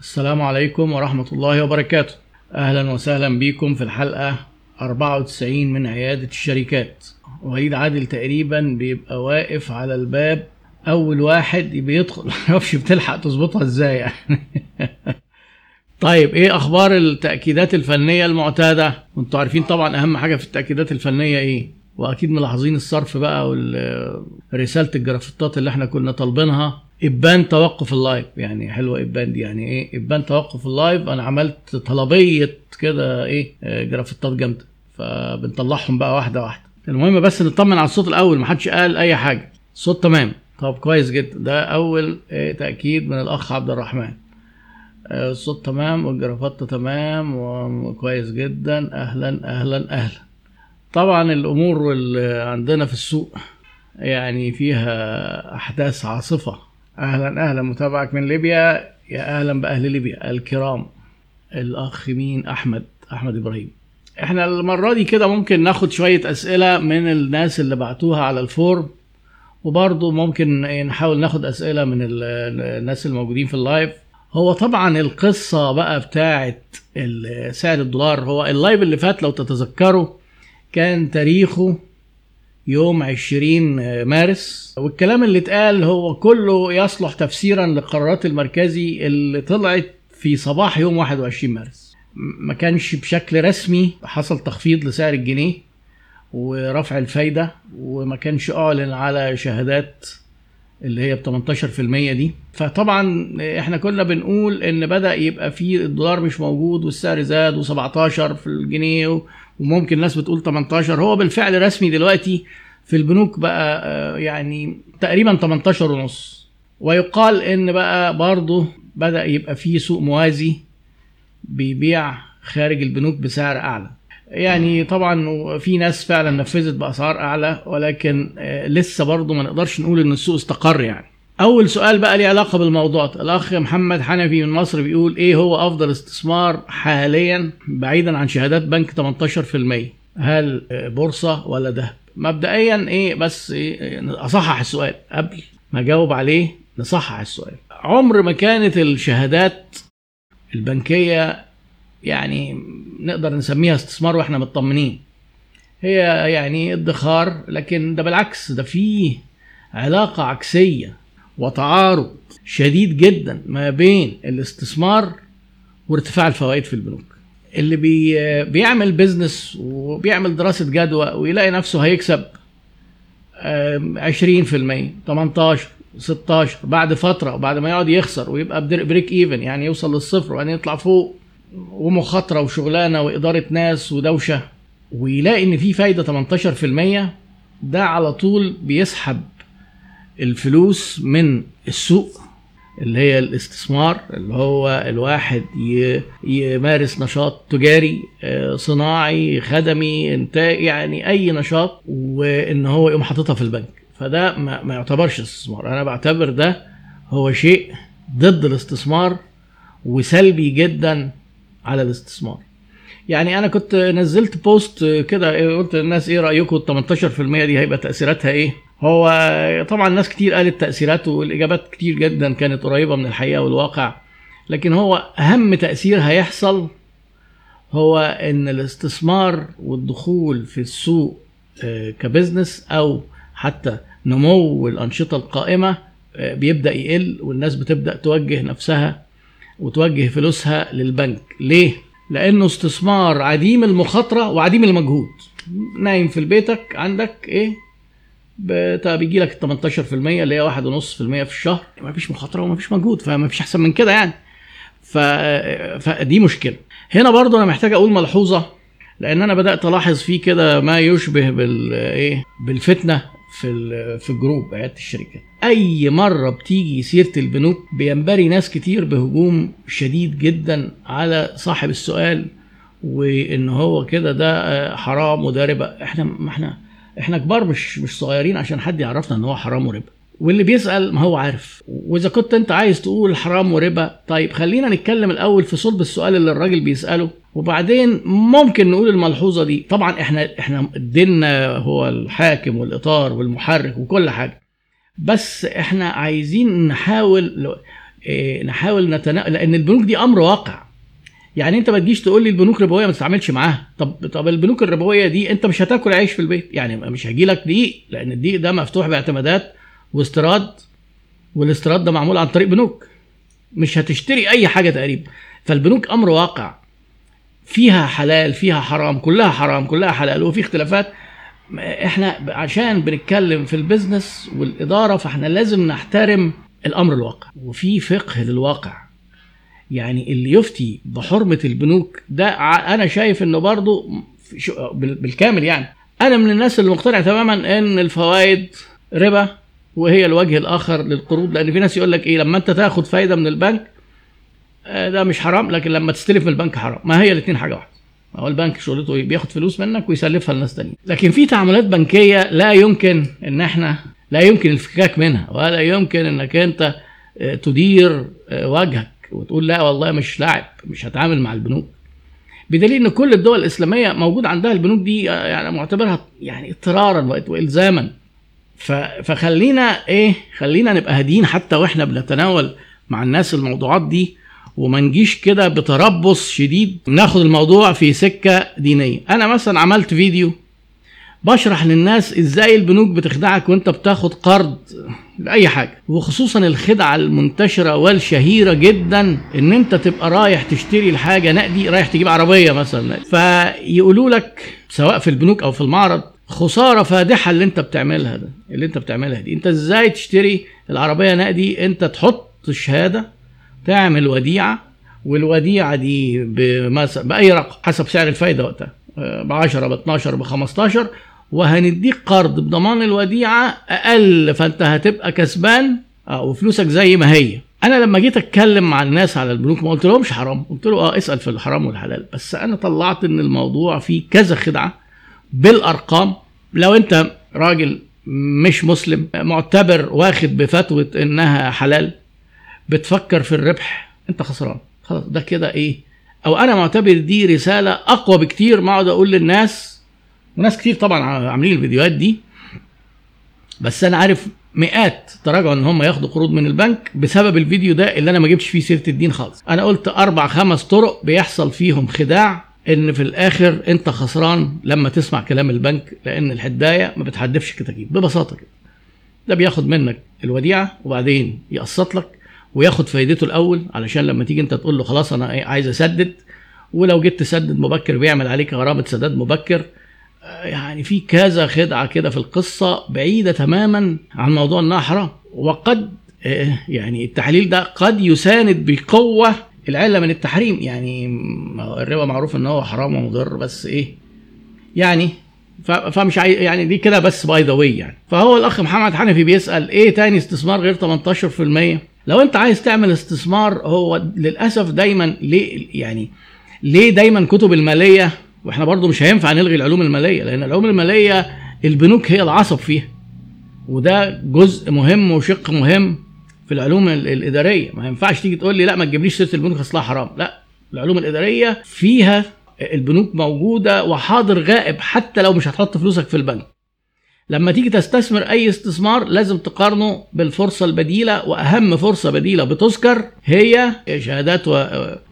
السلام عليكم ورحمة الله وبركاته. أهلا وسهلا بكم في الحلقة 94 من عيادة الشركات. وليد عادل تقريبا بيبقى واقف على الباب. أول واحد بيدخل. معرفش بتلحق تظبطها إزاي يعني. طيب إيه أخبار التأكيدات الفنية المعتادة؟ وأنتوا عارفين طبعا أهم حاجة في التأكيدات الفنية إيه؟ واكيد ملاحظين الصرف بقى ورسالة الجرافتات اللي إحنا كنا طالبينها. ابان توقف ال live. يعني حلوة ابان دي. يعني إيه؟ ابان توقف ال live. أنا عملت طلبية كده إيه؟ آه، جرافتات جامدة. فبنطلعهم بقى واحدة واحدة. المهم بس نطمن على الصوت الأول. محدش قال أي حاجة. الصوت تمام. طب كويس جدا. ده أول إيه تأكيد من الأخ عبد الرحمن. آه، الصوت تمام والجرافات تمام. وكويس جدا. أهلا أهلا أهلا. طبعا الأمور اللي عندنا في السوق يعني فيها أحداث عاصفة. أهلا أهلا. متابعك من ليبيا؟ يا أهلا بأهل ليبيا. الكرام الأخ مين؟ أحمد أحمد إبراهيم. إحنا المرة دي كده ممكن ناخد شوية أسئلة من الناس اللي بعتوها على ال form وبرضه ممكن نحاول ناخد أسئلة من ال- الناس الموجودين في ال live. هو طبعا القصة بقى بتاعه سعر الدولار. هو ال live اللي فات لو تتذكروا كان تاريخه يوم 20 مارس والكلام اللي اتقال هو كله يصلح تفسيرا للقرارات المركزي اللي طلعت في صباح يوم 21 مارس. ما كانش بشكل رسمي حصل تخفيض لسعر الجنيه ورفع الفايدة وما كانش أعلن على شهادات اللي هي ب 18% دي. فطبعا إحنا كنا بنقول إن بدأ يبقى في الدولار مش موجود والسعر زاد و17 في الجنيه وممكن ناس بتقول 18 هو بالفعل رسمي دلوقتي في البنوك بقى آه، يعني تقريبا 18 ونص. ويقال إن بقى برضه بدأ يبقى في سوق موازي بيبيع خارج البنوك بسعر أعلى. يعني طبعا في ناس فعلا نفذت بأسعار أعلى ولكن آه، لسه برضه ما نقدرش نقول إن السوق استقر يعني. أول سؤال بقى ليه علاقة بالموضوع الأخ محمد حنفي من مصر بيقول إيه هو أفضل استثمار حاليا بعيدا عن شهادات بنك 18% هل بورصة ولا ذهب؟ مبدئيا إيه بس إيه أصحح السؤال. قبل ما أجاوب عليه نصحح السؤال. عمر ما كانت الشهادات البنكية يعني نقدر نسميها استثمار وإحنا مطمنين. هي يعني ادخار لكن ده بالعكس ده فيه علاقة عكسية وتعارض شديد جدا ما بين الاستثمار وارتفاع الفوائد في البنوك. اللي بي بيعمل بيزنس وبيعمل دراسة جدوى ويلاقي نفسه هيكسب آم، 20% 18 16 بعد فترة وبعد ما يقعد يخسر ويبقى break even يعني يوصل للصفر وبعدين يطلع فوق ومخاطرة وشغلانة وإدارة ناس ودوشة ويلاقي إن في فايدة 18% ده على طول بيسحب الفلوس من السوق اللي هي الاستثمار اللي هو الواحد يمارس نشاط تجاري آه، صناعي خدمي إنتاج يعني أي نشاط وإن هو يقوم حاططها في البنك. فده ما, يعتبرش استثمار. أنا بعتبر ده هو شيء ضد الاستثمار وسلبي جدا على الاستثمار. يعني أنا كنت نزلت بوست كده قلت للناس إيه رأيكم؟ ال 18% دي هيبقى تأثيراتها إيه؟ هو طبعا ناس كتير قالت تأثيرات والإجابات كتير جدا كانت قريبة من الحقيقة والواقع لكن هو أهم تأثير هيحصل هو إن الاستثمار والدخول في السوق آه، كبزنس أو حتى نمو الأنشطة القائمة آه، بيبدأ يقل والناس بتبدأ توجه نفسها وتوجه فلوسها للبنك. ليه؟ لأنه استثمار عديم المخاطرة وعديم المجهود. نايم في بيتك عندك إيه؟ بيجي لك 18% اللي هي 1.5% في الشهر. ما فيش مخاطرة وما فيش مجهود فما فيش أحسن من كده يعني. ف... فدي مشكلة. هنا برضو أنا محتاج أقول ملحوظة لأن أنا بدأت ألاحظ فيه كده ما يشبه بال إيه بالفتنة في ال- في الجروب عيادة الشركات. أي مرة بتيجي سيرة البنوك بينبري ناس كتير بهجوم شديد جدا على صاحب السؤال وإن هو كده ده آه، حرام وده ربا. إحنا ما إحنا إحنا كبار مش مش صغيرين عشان حد يعرفنا إن هو حرام وربا. واللي بيسأل ما هو عارف. وإذا كنت أنت عايز تقول حرام وربا طيب خلينا نتكلم الأول في صلب السؤال اللي الراجل بيسأله وبعدين ممكن نقول الملحوظة دي. طبعا إحنا إحنا ديننا هو الحاكم والإطار والمحرك وكل حاجة. بس إحنا عايزين نحاول إيه نحاول نتنا... لأن البنوك دي أمر واقع. يعني انت ما تجيش تقول لي البنوك ربويه ما تتعاملش معاها. طب طب البنوك الربوية دي انت مش هتاكل عيش في البيت. يعني مش هيجي لك دقيق لأن الدقيق ده مفتوح باعتمادات واستيراد والاستيراد ده معمول عن طريق بنوك. مش هتشتري أي حاجة تقريبا. فالبنوك أمر واقع. فيها حلال فيها حرام كلها حرام كلها حلال وفي اختلافات. إحنا عشان بنتكلم في البيزنس والإدارة فاحنا لازم نحترم الأمر الواقع. وفي فقه للواقع. يعني اللي يفتي بحرمة البنوك ده أنا شايف إنه برضه بالكامل يعني. أنا من الناس اللي مقتنع تماما إن الفوائد ربا وهي الوجه الآخر للقروض لأن في ناس يقول لك إيه لما أنت تاخد فايدة من البنك آه، ده مش حرام لكن لما تستلف من البنك حرام. ما هي الاثنين حاجة واحدة. هو البنك شغلته إيه؟ بياخد فلوس منك ويسلفها لناس تانيين. لكن في تعاملات بنكية لا يمكن إن إحنا لا يمكن الفكاك منها ولا يمكن إنك أنت آه، تدير آه، وجهك. وتقول لا والله مش لاعب مش هتعامل مع البنوك. بدليل إن كل الدول الإسلامية موجود عندها البنوك دي يعني معتبرها يعني اضطرارا وإلزاما. فخلينا إيه خلينا نبقى هاديين حتى وإحنا بنتناول مع الناس الموضوعات دي وما نجيش كده بتربص شديد. ناخد الموضوع في سكة دينية. أنا مثلا عملت فيديو بشرح للناس إزاي البنوك بتخدعك وأنت بتاخد قرض لأي حاجة. وخصوصا الخدعة المنتشرة والشهيرة جدا إن أنت تبقى رايح تشتري الحاجة نقدي رايح تجيب عربية مثلا. فيقولوا لك سواء في البنوك أو في المعرض خسارة فادحة اللي أنت بتعملها ده اللي أنت بتعملها دي. أنت إزاي تشتري العربية نقدي؟ أنت تحط شهادة تعمل وديعة والوديعة دي بمثلا بأي رقم حسب سعر الفايدة وقتها. ب 10 ب 12 ب 15 وهنديك قرض بضمان الوديعة أقل فأنت هتبقى كسبان آه وفلوسك زي ما هي. أنا لما جيت أتكلم مع الناس على البنوك ما قلت لهمش حرام قلت له آه اسأل في الحرام والحلال. بس أنا طلعت إن الموضوع فيه كذا خدعة بالأرقام. لو أنت راجل مش مسلم معتبر واخد بفتوى إنها حلال بتفكر في الربح أنت خسران. خلاص ده كده إيه؟ أو أنا معتبر دي رسالة أقوى بكتير ما أقعد أقول للناس وناس كتير طبعا عاملين الفيديوهات دي بس أنا عارف مئات تراجعوا إن هم ياخدوا قروض من البنك بسبب الفيديو ده اللي أنا ما جبتش فيه سيرة الدين خالص. أنا قلت أربع خمس طرق بيحصل فيهم خداع إن في الآخر أنت خسران لما تسمع كلام البنك لأن الحداية ما بتحدفش كتاكيت ببساطة كده. ده بياخد منك الوديعة وبعدين يقسط لك وياخد فايدته الأول علشان لما تيجي أنت تقول له خلاص أنا عايز أسدد ولو جيت تسدد مبكر بيعمل عليك غرامة سداد مبكر يعني في كذا خدعة كده في القصة بعيدة تماما عن موضوع حرام. وقد آه، يعني التحليل ده قد يساند بقوة العلة من التحريم. يعني الربا معروف إن هو حرام ومضر بس إيه يعني فمش عايز يعني دي كده بس by the way يعني. فهو الأخ محمد حنفي بيسأل إيه تاني استثمار غير 18% لو أنت عايز تعمل استثمار هو للأسف دايما ليه يعني ليه دايما كتب المالية وإحنا برضو مش هينفع نلغي العلوم المالية لأن العلوم المالية البنوك هي العصب فيها وده جزء مهم وشق مهم في العلوم الإدارية. ما ينفعش تيجي تقول لي لا ما تجيبليش سيرة البنوك أصلها حرام لا العلوم الإدارية فيها البنوك موجودة وحاضر غائب حتى لو مش هتحط فلوسك في البنك. لما تيجي تستثمر أي استثمار لازم تقارنه بالفرصة البديلة وأهم فرصة بديلة بتذكر هي شهادات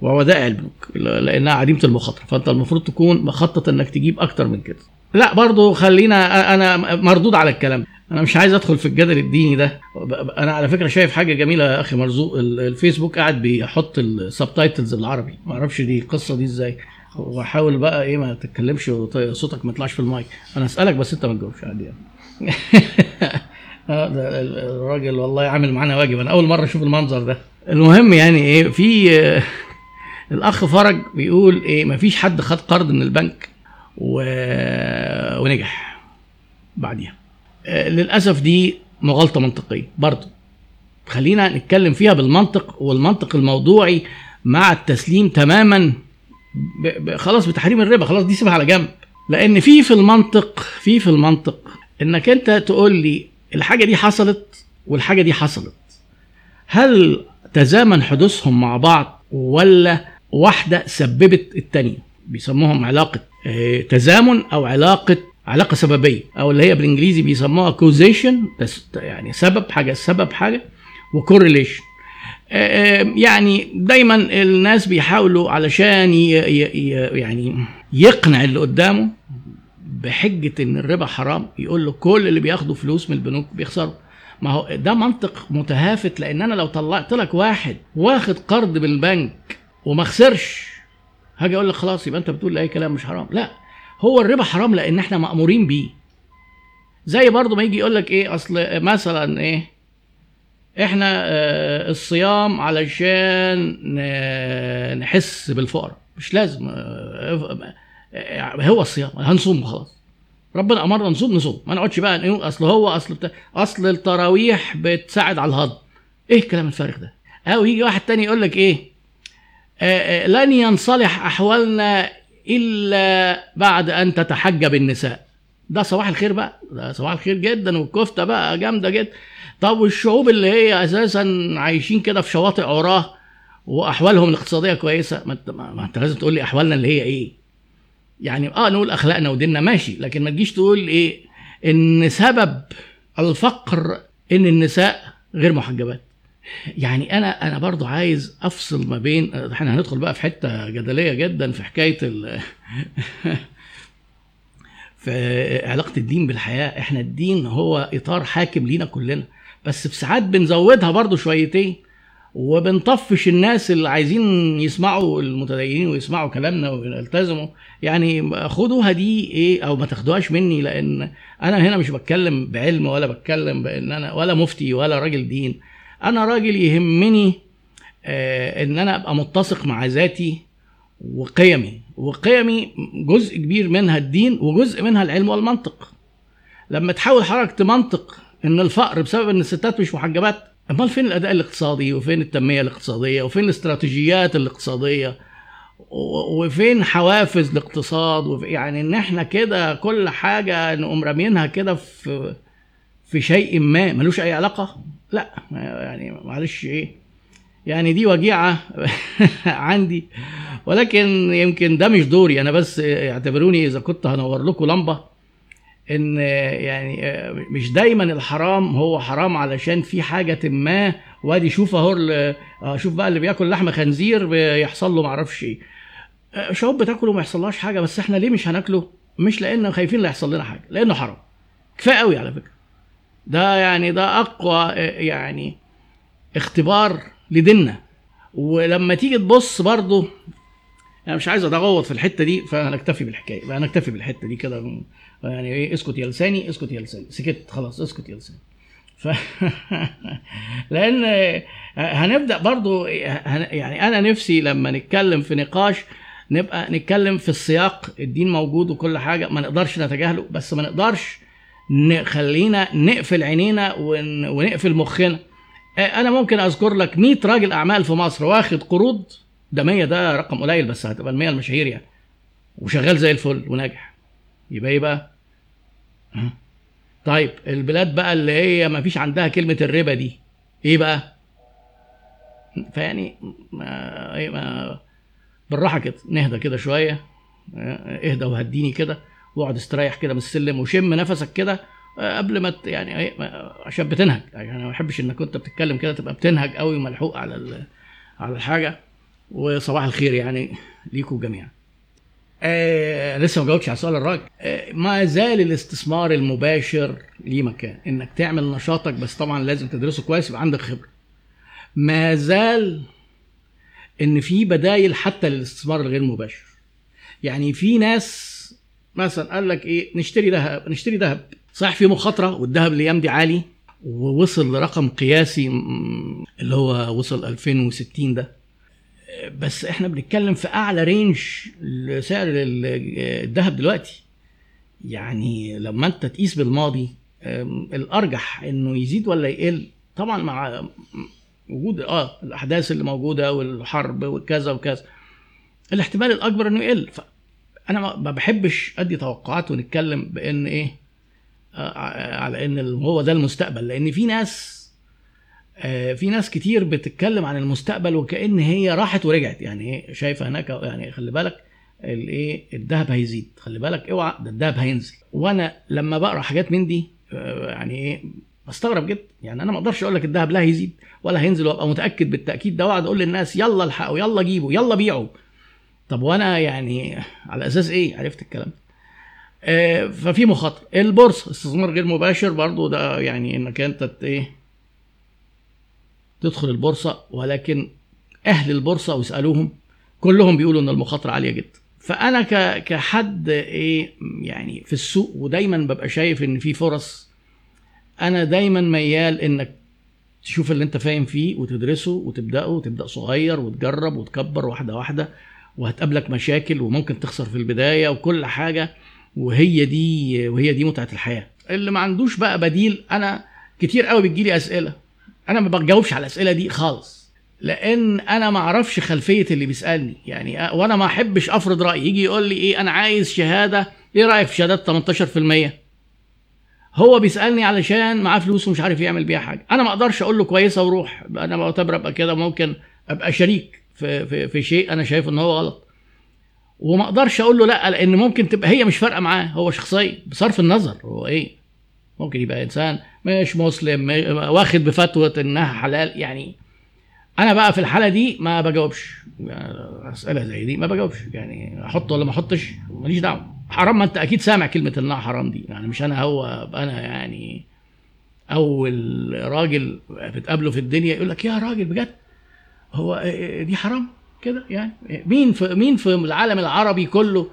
وودائع البنوك لأنها عديمة المخاطرة. فأنت المفروض تكون مخطط إنك تجيب أكتر من كده. لا برضو خلينا أنا مردود على الكلام. أنا مش عايز أدخل في الجدل الديني ده. أنا على فكرة شايف حاجة جميلة يا أخي مرزوق. الفيسبوك قاعد بيحط السبتايتلز بالعربي ما أعرفش دي القصة دي إزاي. وحاول بقى إيه ما تتكلمش وصوتك ما يطلعش في المايك. أنا أسألك بس أنت ما تجاوبش عادي يعني. ده الراجل والله عامل معانا واجب. أنا أول مرة أشوف المنظر ده. المهم يعني إيه في آه، الأخ فرج بيقول إيه ما فيش حد خد قرض من البنك و... ونجح بعديها. آه، للأسف دي مغالطة منطقية برضه خلينا نتكلم فيها بالمنطق والمنطق الموضوعي مع التسليم تماما. خلاص بتحريم الربا خلاص دي سيبها على جنب. لأن في في المنطق في في المنطق إنك أنت تقول لي الحاجة دي حصلت والحاجة دي حصلت. هل تزامن حدوثهم مع بعض ولا واحدة سببت الثانية بيسموهم علاقة آه، تزامن أو علاقة علاقة سببية. أو اللي هي بالإنجليزي بيسموها كوزيشن يعني سبب حاجة سبب حاجة وكورليشن يعني دايما الناس بيحاولوا علشان يعني يقنع اللي قدامه بحجة إن الربا حرام يقول له كل اللي بياخدوا فلوس من البنوك بيخسروا ما هو ده منطق متهافت لأن أنا لو طلعت لك واحد واخد قرض من البنك وما خسرش هاجي أقول لك خلاص يبقى أنت بتقول اي كلام مش حرام. لا هو الربا حرام لأن إحنا مأمورين بيه. زي برضه ما يجي يقول لك إيه أصل مثلا إيه إحنا آه الصيام علشان نحس بالفقر. مش لازم آه هو الصيام هنصوم وخلاص. ربنا أمرنا نصوم نصوم. ما نقعدش بقى أصل هو أصل بتا... أصل التراويح بتساعد على الهضم. إيه الكلام الفارغ ده؟ أو يجي واحد تاني يقول لك إيه؟ آه لن ينصلح أحوالنا إلا بعد أن تتحجب النساء. ده صباح الخير بقى. ده صباح الخير جدا والكفتة بقى جامدة جدا. طب والشعوب اللي هي أساسا عايشين كده في شواطئ عراة وأحوالهم الاقتصادية كويسة ما انت ما أنت لازم تقول لي أحوالنا اللي هي إيه. يعني آه نقول أخلاقنا وديننا ماشي لكن ما تجيش تقول إيه إن سبب الفقر إن النساء غير محجبات. يعني أنا أنا برضو عايز أفصل ما بين إحنا هندخل بقى في حتة جدلية جدا في حكاية علاقة الدين بالحياة إحنا الدين هو إطار حاكم لينا كلنا. بس في ساعات بنزودها برضو شويتين وبنطفش الناس اللي عايزين يسمعوا المتدينين ويسمعوا كلامنا ويلتزموا. يعني خدوها دي إيه أو ما تاخدوهاش مني لأن أنا هنا مش بتكلم بعلم ولا بتكلم بإن أنا ولا مفتي ولا راجل دين. أنا راجل يهمني آه إن أنا أبقى متسق مع ذاتي وقيمي وقيمي جزء كبير منها الدين وجزء منها العلم والمنطق. لما تحاول حضرتك تمنطق إن الفقر بسبب إن الستات مش محجبات أمال فين الأداء الاقتصادي؟ وفين التنمية الاقتصادية؟ وفين الاستراتيجيات الاقتصادية؟ وفين حوافز الاقتصاد؟ وفي يعني إن إحنا كده كل حاجة نقوم رامينها كده في في شيء ما ملوش أي علاقة؟ لا يعني معلش إيه يعني دي وجيعة عندي ولكن يمكن ده مش دوري. أنا بس اعتبروني إذا كنت هنور لكم لمبة إن يعني مش دايما الحرام هو حرام علشان في حاجة ما. وأدي شوف أهو شوف بقى اللي بياكل لحم خنزير بيحصل له معرفش إيه. شعوب بتاكله ما يحصلهاش حاجة بس إحنا ليه مش هناكله؟ مش لأن خايفين لا يحصل لنا حاجة لأنه حرام. كفاية قوي على فكرة. ده يعني ده أقوى يعني اختبار لديننا. ولما تيجي تبص برضه أنا مش عايز أتغوط في الحتة دي فهنكتفي بالحكاية هنكتفي بالحتة دي كده. يعني إيه اسكت يا لساني اسكت يا لساني. سكت خلاص اسكت يا لساني. ف لأن هنبدأ برضو يعني أنا نفسي لما نتكلم في نقاش نبقى نتكلم في السياق الدين موجود وكل حاجة ما نقدرش نتجاهله بس ما نقدرش نخلينا نقفل عينينا ونقفل مخنا. أنا ممكن أذكر لك 100 راجل أعمال في مصر واخد قروض. ده 100 ده رقم قليل بس هتبقى ال 100 المشاهير يعني. وشغال زي الفل وناجح. يبقى إيه بقى؟ طيب البلاد بقى اللي هي ما فيش عندها كلمة الربا دي. إيه بقى؟ فيعني ما, إيه ما بالراحة كده نهدى كده شوية. إهدى وهديني كده. واقعد استريح كده من السلم وشم نفسك كده. قبل ما يعني إيه عشان بتنهج. يعني أنا ما بحبش إنك كنت بتتكلم كده تبقى بتنهج قوي ملحوق على على الحاجة. وصباح الخير يعني ليكم جميعا. آه لسه ما جاوبتش على سؤال الراجل. آه ما زال الاستثمار المباشر ليه مكان؟ إنك تعمل نشاطك بس طبعا لازم تدرسه كويس يبقى عندك خبرة. ما زال إن في بدايل حتى للاستثمار الغير مباشر. يعني في ناس مثلا قال لك إيه نشتري ذهب نشتري ذهب. صحيح في مخاطرة والذهب الأيام دي عالي ووصل لرقم قياسي اللي هو وصل 2060 ده. بس إحنا بنتكلم في أعلى رينج لسعر الذهب دلوقتي. يعني لما أنت تقيس بالماضي الأرجح إنه يزيد ولا يقل؟ طبعا مع وجود آه الأحداث اللي موجودة والحرب وكذا وكذا. الاحتمال الأكبر إنه يقل. أنا ما بحبش أدي توقعات ونتكلم بإن إيه على إن هو ده المستقبل. لأن في ناس في ناس كتير بتتكلم عن المستقبل وكأن هي راحت ورجعت. يعني إيه؟ شايفة هناك يعني خلي بالك الايه الذهب هيزيد. خلي بالك اوعى ده الذهب هينزل. وأنا لما بقرأ حاجات من دي يعني إيه؟ بستغرب جدا. يعني أنا ما أقدرش أقول لك الذهب لا هيزيد ولا هينزل وأبقى متأكد بالتأكيد ده واقعد أقول للناس يلا الحقوا يلا جيبوا يلا بيعوا. طب وأنا يعني على أساس إيه؟ عرفت الكلام. آه ففي مخاطره البورصة استثمار غير مباشر برضو ده يعني إنك أنت إيه تدخل البورصة ولكن أهل البورصة واسالوهم كلهم بيقولوا إن المخاطرة عالية جدا. فأنا كحد إيه يعني في السوق ودايما ببقى شايف إن في فرص أنا دايما ميال إنك تشوف اللي أنت فاهم فيه وتدرسه وتبدأه وتبدأ صغير وتجرب وتكبر واحدة واحدة وهتقابلك مشاكل وممكن تخسر في البداية وكل حاجة. وهي دي وهي دي متعة الحياة. اللي ما عندوش بقى بديل أنا كتير قوي بتجيلي أسئلة. أنا ما بجاوبش على الأسئلة دي خالص. لأن أنا ما أعرفش خلفية اللي بيسألني. يعني وأنا ما أحبش أفرض رايي يجي يقول لي إيه أنا عايز شهادة. إيه رأيك في شهادات 18% هو بيسألني علشان معاه فلوس ومش عارف يعمل بيها حاجة. أنا ما أقدرش أقول له كويسة وروح. أنا معتبر أبقى كده ممكن أبقى شريك في, في, في شيء أنا شايف إن هو غلط. وما أقدرش أقول له لا لأن ممكن تبقى هي مش فارقه معاه هو شخصيا بصرف النظر هو إيه. ممكن يبقى انسان مش مسلم واخد بفتوى انها حلال يعني أنا بقى في الحالة دي ما بجاوبش. اسئلة زي دي ما بجاوبش يعني أحط ولا ما احطش ماليش دعوة. حرام ما انت أكيد سامع كلمة انها حرام دي يعني مش أنا هو أنا يعني اول راجل بتقابله في الدنيا يقول لك يا راجل بجد هو دي حرام؟ كده يعني. مين في مين في العالم العربي كله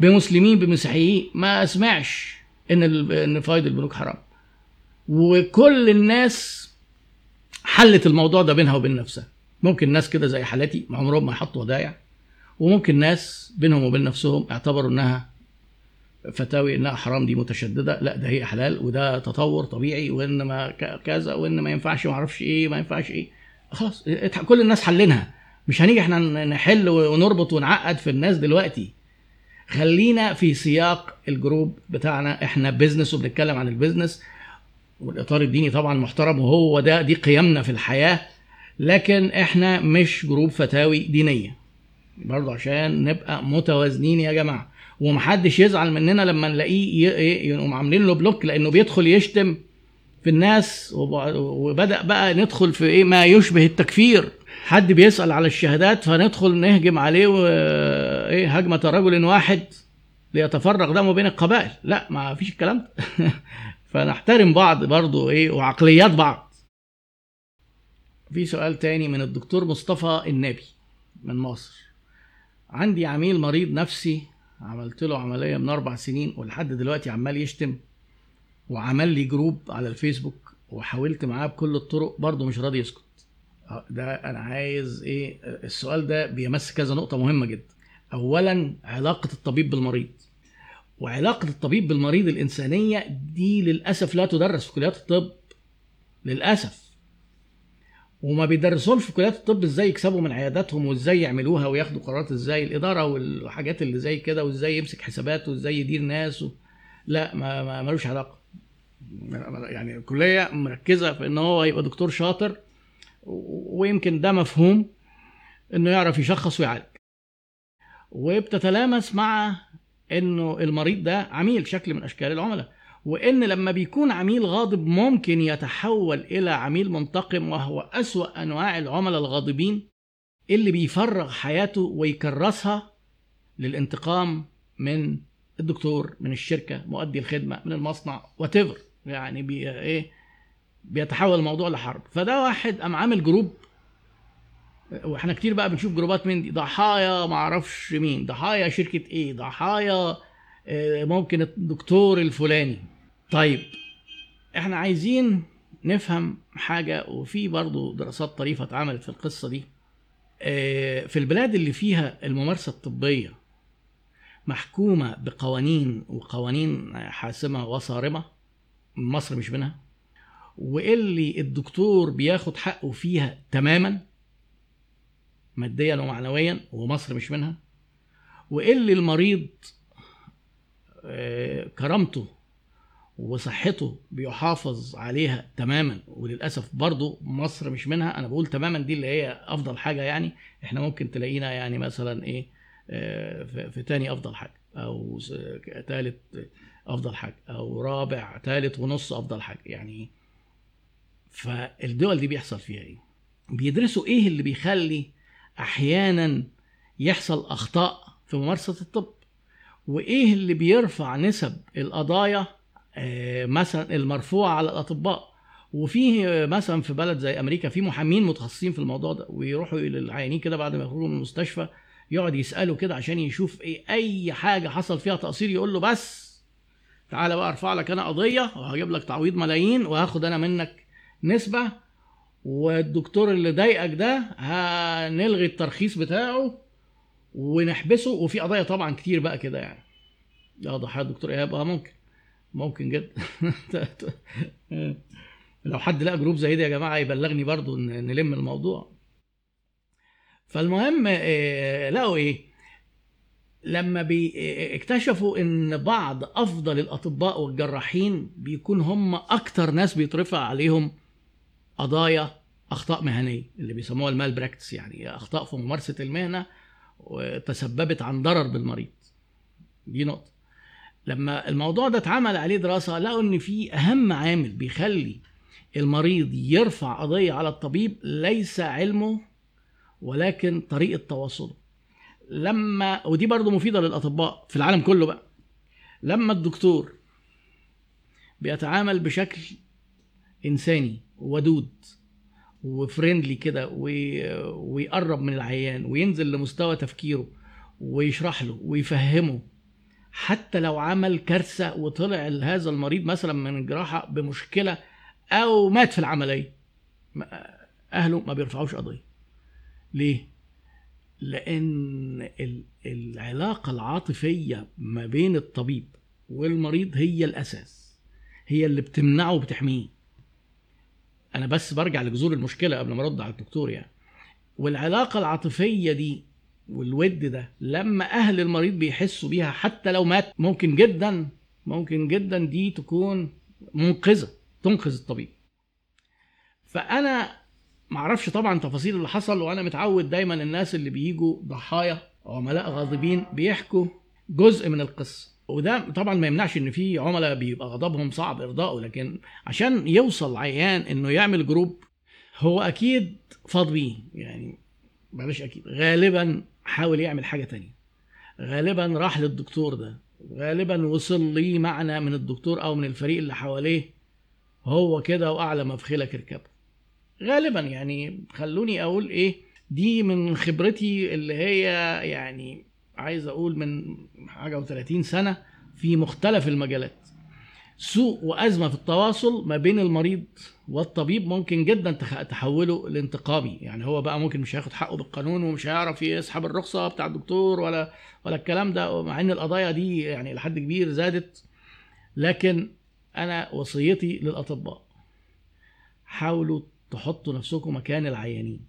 بمسلمين بمسيحيين؟ ما أسمعش إن إن فايد البنوك حرام. وكل الناس حلت الموضوع ده بينها وبين نفسها. ممكن ناس كده زي حالتي عمرهم ما يحطوا ودايع. وممكن ناس بينهم وبين نفسهم اعتبروا إنها فتاوي إنها حرام دي متشددة. لا ده هي حلال وده تطور طبيعي وان ما كذا وان ما ينفعش ما أعرفش إيه ما ينفعش إيه. خلاص كل الناس حلينها. مش هنيجي إحنا نحل ونربط ونعقد في الناس دلوقتي. خلينا في سياق ال group بتاعنا. إحنا business وبنتكلم عن ال business والإطار الديني طبعا محترم وهو ده دي قيمنا في الحياة. لكن إحنا مش group فتاوي دينية. برضه عشان نبقى متوازنين يا جماعة. ومحدش يزعل مننا لما نلاقيه يقوم عاملين له block لأنه بيدخل يشتم في الناس. وبدأ بقى ندخل في إيه ما يشبه التكفير. حد بيسأل على الشهادات فندخل نهجم عليه وايه هجمة رجل واحد ليتفرغ دمه بين القبائل. لا ما فيش الكلام ده. فنحترم بعض برضو إيه وعقليات بعض. في سؤال تاني من الدكتور مصطفى النبي من مصر. عندي عميل مريض نفسي عملت له عملية من أربع سنين ولحد دلوقتي عمال يشتم وعمل لي جروب على الفيسبوك وحاولت معاه بكل الطرق برضه مش راضي يسكت. ده أنا عايز إيه السؤال ده بيمس كذا نقطة مهمة جدا. اولا علاقة الطبيب بالمريض. وعلاقة الطبيب بالمريض الإنسانية دي للأسف لا تدرس في كليات الطب للأسف. وما بيدرسوهمش في كليات الطب إزاي يكسبوا من عياداتهم وإزاي يعملوها وياخدوا قرارات إزاي الإدارة والحاجات اللي زي كده وإزاي يمسك حسابات وإزاي يدير ناس و... لا ما ملوش علاقة. يعني الكلية مركزة في إن هو يبقى دكتور شاطر ويمكن ده مفهوم إنه يعرف يشخص ويعالج. وبتتلامس مع إنه المريض ده عميل شكل من أشكال العملاء وإن لما بيكون عميل غاضب ممكن يتحول إلى عميل منتقم وهو أسوأ أنواع العملاء الغاضبين اللي بيفرغ حياته ويكرسها للانتقام من الدكتور من الشركة مؤدي الخدمة من المصنع وات يعني بي إيه بيتحول الموضوع لحرب. فده واحد قام عامل group. وإحنا كتير بقى بنشوف جروبات من دي. ضحايا معرفش مين. ضحايا شركة إيه؟ ضحايا ممكن الدكتور الفلاني. طيب إحنا عايزين نفهم حاجة وفي برضو دراسات طريفة اتعملت في القصة دي. في البلاد اللي فيها الممارسة الطبية محكومة بقوانين وقوانين حاسمة وصارمة مصر مش منها. واللي الدكتور بياخد حقه فيها تماما ماديا ومعنويا ومصر مش منها. واللي المريض كرامته وصحته بيحافظ عليها تماما وللأسف برضه مصر مش منها. أنا بقول تماما دي اللي هي أفضل حاجة يعني. إحنا ممكن تلاقينا يعني مثلا إيه في تاني أفضل حاجة أو ثالث أفضل حاجة أو رابع ثالث ونص أفضل حاجة يعني. فالدول دي بيحصل فيها إيه؟ بيدرسوا إيه اللي بيخلي أحيانا يحصل أخطاء في ممارسة الطب؟ وإيه اللي بيرفع نسب القضايا آه، مثلا المرفوعة على الأطباء؟ وفي آه، مثلا في بلد زي أمريكا في محامين متخصصين في الموضوع ده ويروحوا للعيانين كده بعد ما يخرجوا من المستشفى يقعد يساله كده عشان يشوف إيه أي حاجة حصل فيها تقصير يقول له بس تعالى بقى أرفع لك أنا قضية وهجيب لك تعويض ملايين وهاخد أنا منك نسبة والدكتور اللي ضايقك ده هنلغي الترخيص بتاعه ونحبسه. وفي قضايا طبعا كتير بقى كده يعني. آه ضحايا الدكتور إيهاب. آه ممكن. ممكن جدا. لو حد لقى group زي ده يا جماعة يبلغني برضو نلم الموضوع. فالمهم آه، لقوا إيه؟ لما بيكتشفوا إن بعض أفضل الأطباء والجراحين بيكون هم أكتر ناس بيترفع عليهم قضايا أخطاء مهنية اللي بيسموها ال malpractice يعني أخطاء في ممارسة المهنة وتسببت عن ضرر بالمريض. دي نقطة. لما الموضوع ده اتعمل عليه دراسة لقوا إن في أهم عامل بيخلي المريض يرفع قضية على الطبيب ليس علمه ولكن طريقة تواصله. لما ودي برضه مفيدة للأطباء في العالم كله بقى. لما الدكتور بيتعامل بشكل إنساني ودود وفريندلي كده ويقرب من العيان وينزل لمستوى تفكيره ويشرح له ويفهمه. حتى لو عمل كارثة وطلع هذا المريض مثلا من الجراحة بمشكلة أو مات في العملية أهله ما بيرفعوش قضية. ليه؟ لأن العلاقة العاطفية ما بين الطبيب والمريض هي الأساس هي اللي بتمنعه وبتحميه. أنا بس برجع لجذور المشكلة قبل ما أرد على الدكتور يعني. والعلاقة العاطفية دي والود ده لما أهل المريض بيحسوا بيها حتى لو مات ممكن جدا ممكن جدا دي تكون منقذة تنقذ الطبيب. فأنا معرفش طبعا تفاصيل اللي حصل وأنا متعود دايما الناس اللي بيجوا ضحايا عملاء غاضبين بيحكوا جزء من القصة. وده طبعا ما يمنعش إن في عملاء بيبقى غضبهم صعب ارضائه لكن عشان يوصل عيان إنه يعمل جروب هو أكيد فاض بيه يعني بلاش أكيد. غالبا حاول يعمل حاجة تانية. غالبا راح للدكتور ده. غالبا وصل لي معنى من الدكتور أو من الفريق اللي حواليه. هو كده وأعلى مفخلك اركبه غالبا يعني خلوني أقول إيه دي من خبرتي اللي هي يعني عايز أقول من حاجة و30 سنة في مختلف المجالات. سوء وأزمة في التواصل ما بين المريض والطبيب ممكن جدا تحوله لانتقامي. يعني هو بقى ممكن مش هياخد حقه بالقانون ومش هيعرف يسحب الرخصة بتاع الدكتور ولا ولا الكلام ده مع إن القضايا دي يعني لحد كبير زادت. لكن أنا وصيتي للأطباء حاولوا تحطوا نفسكم مكان العيانين.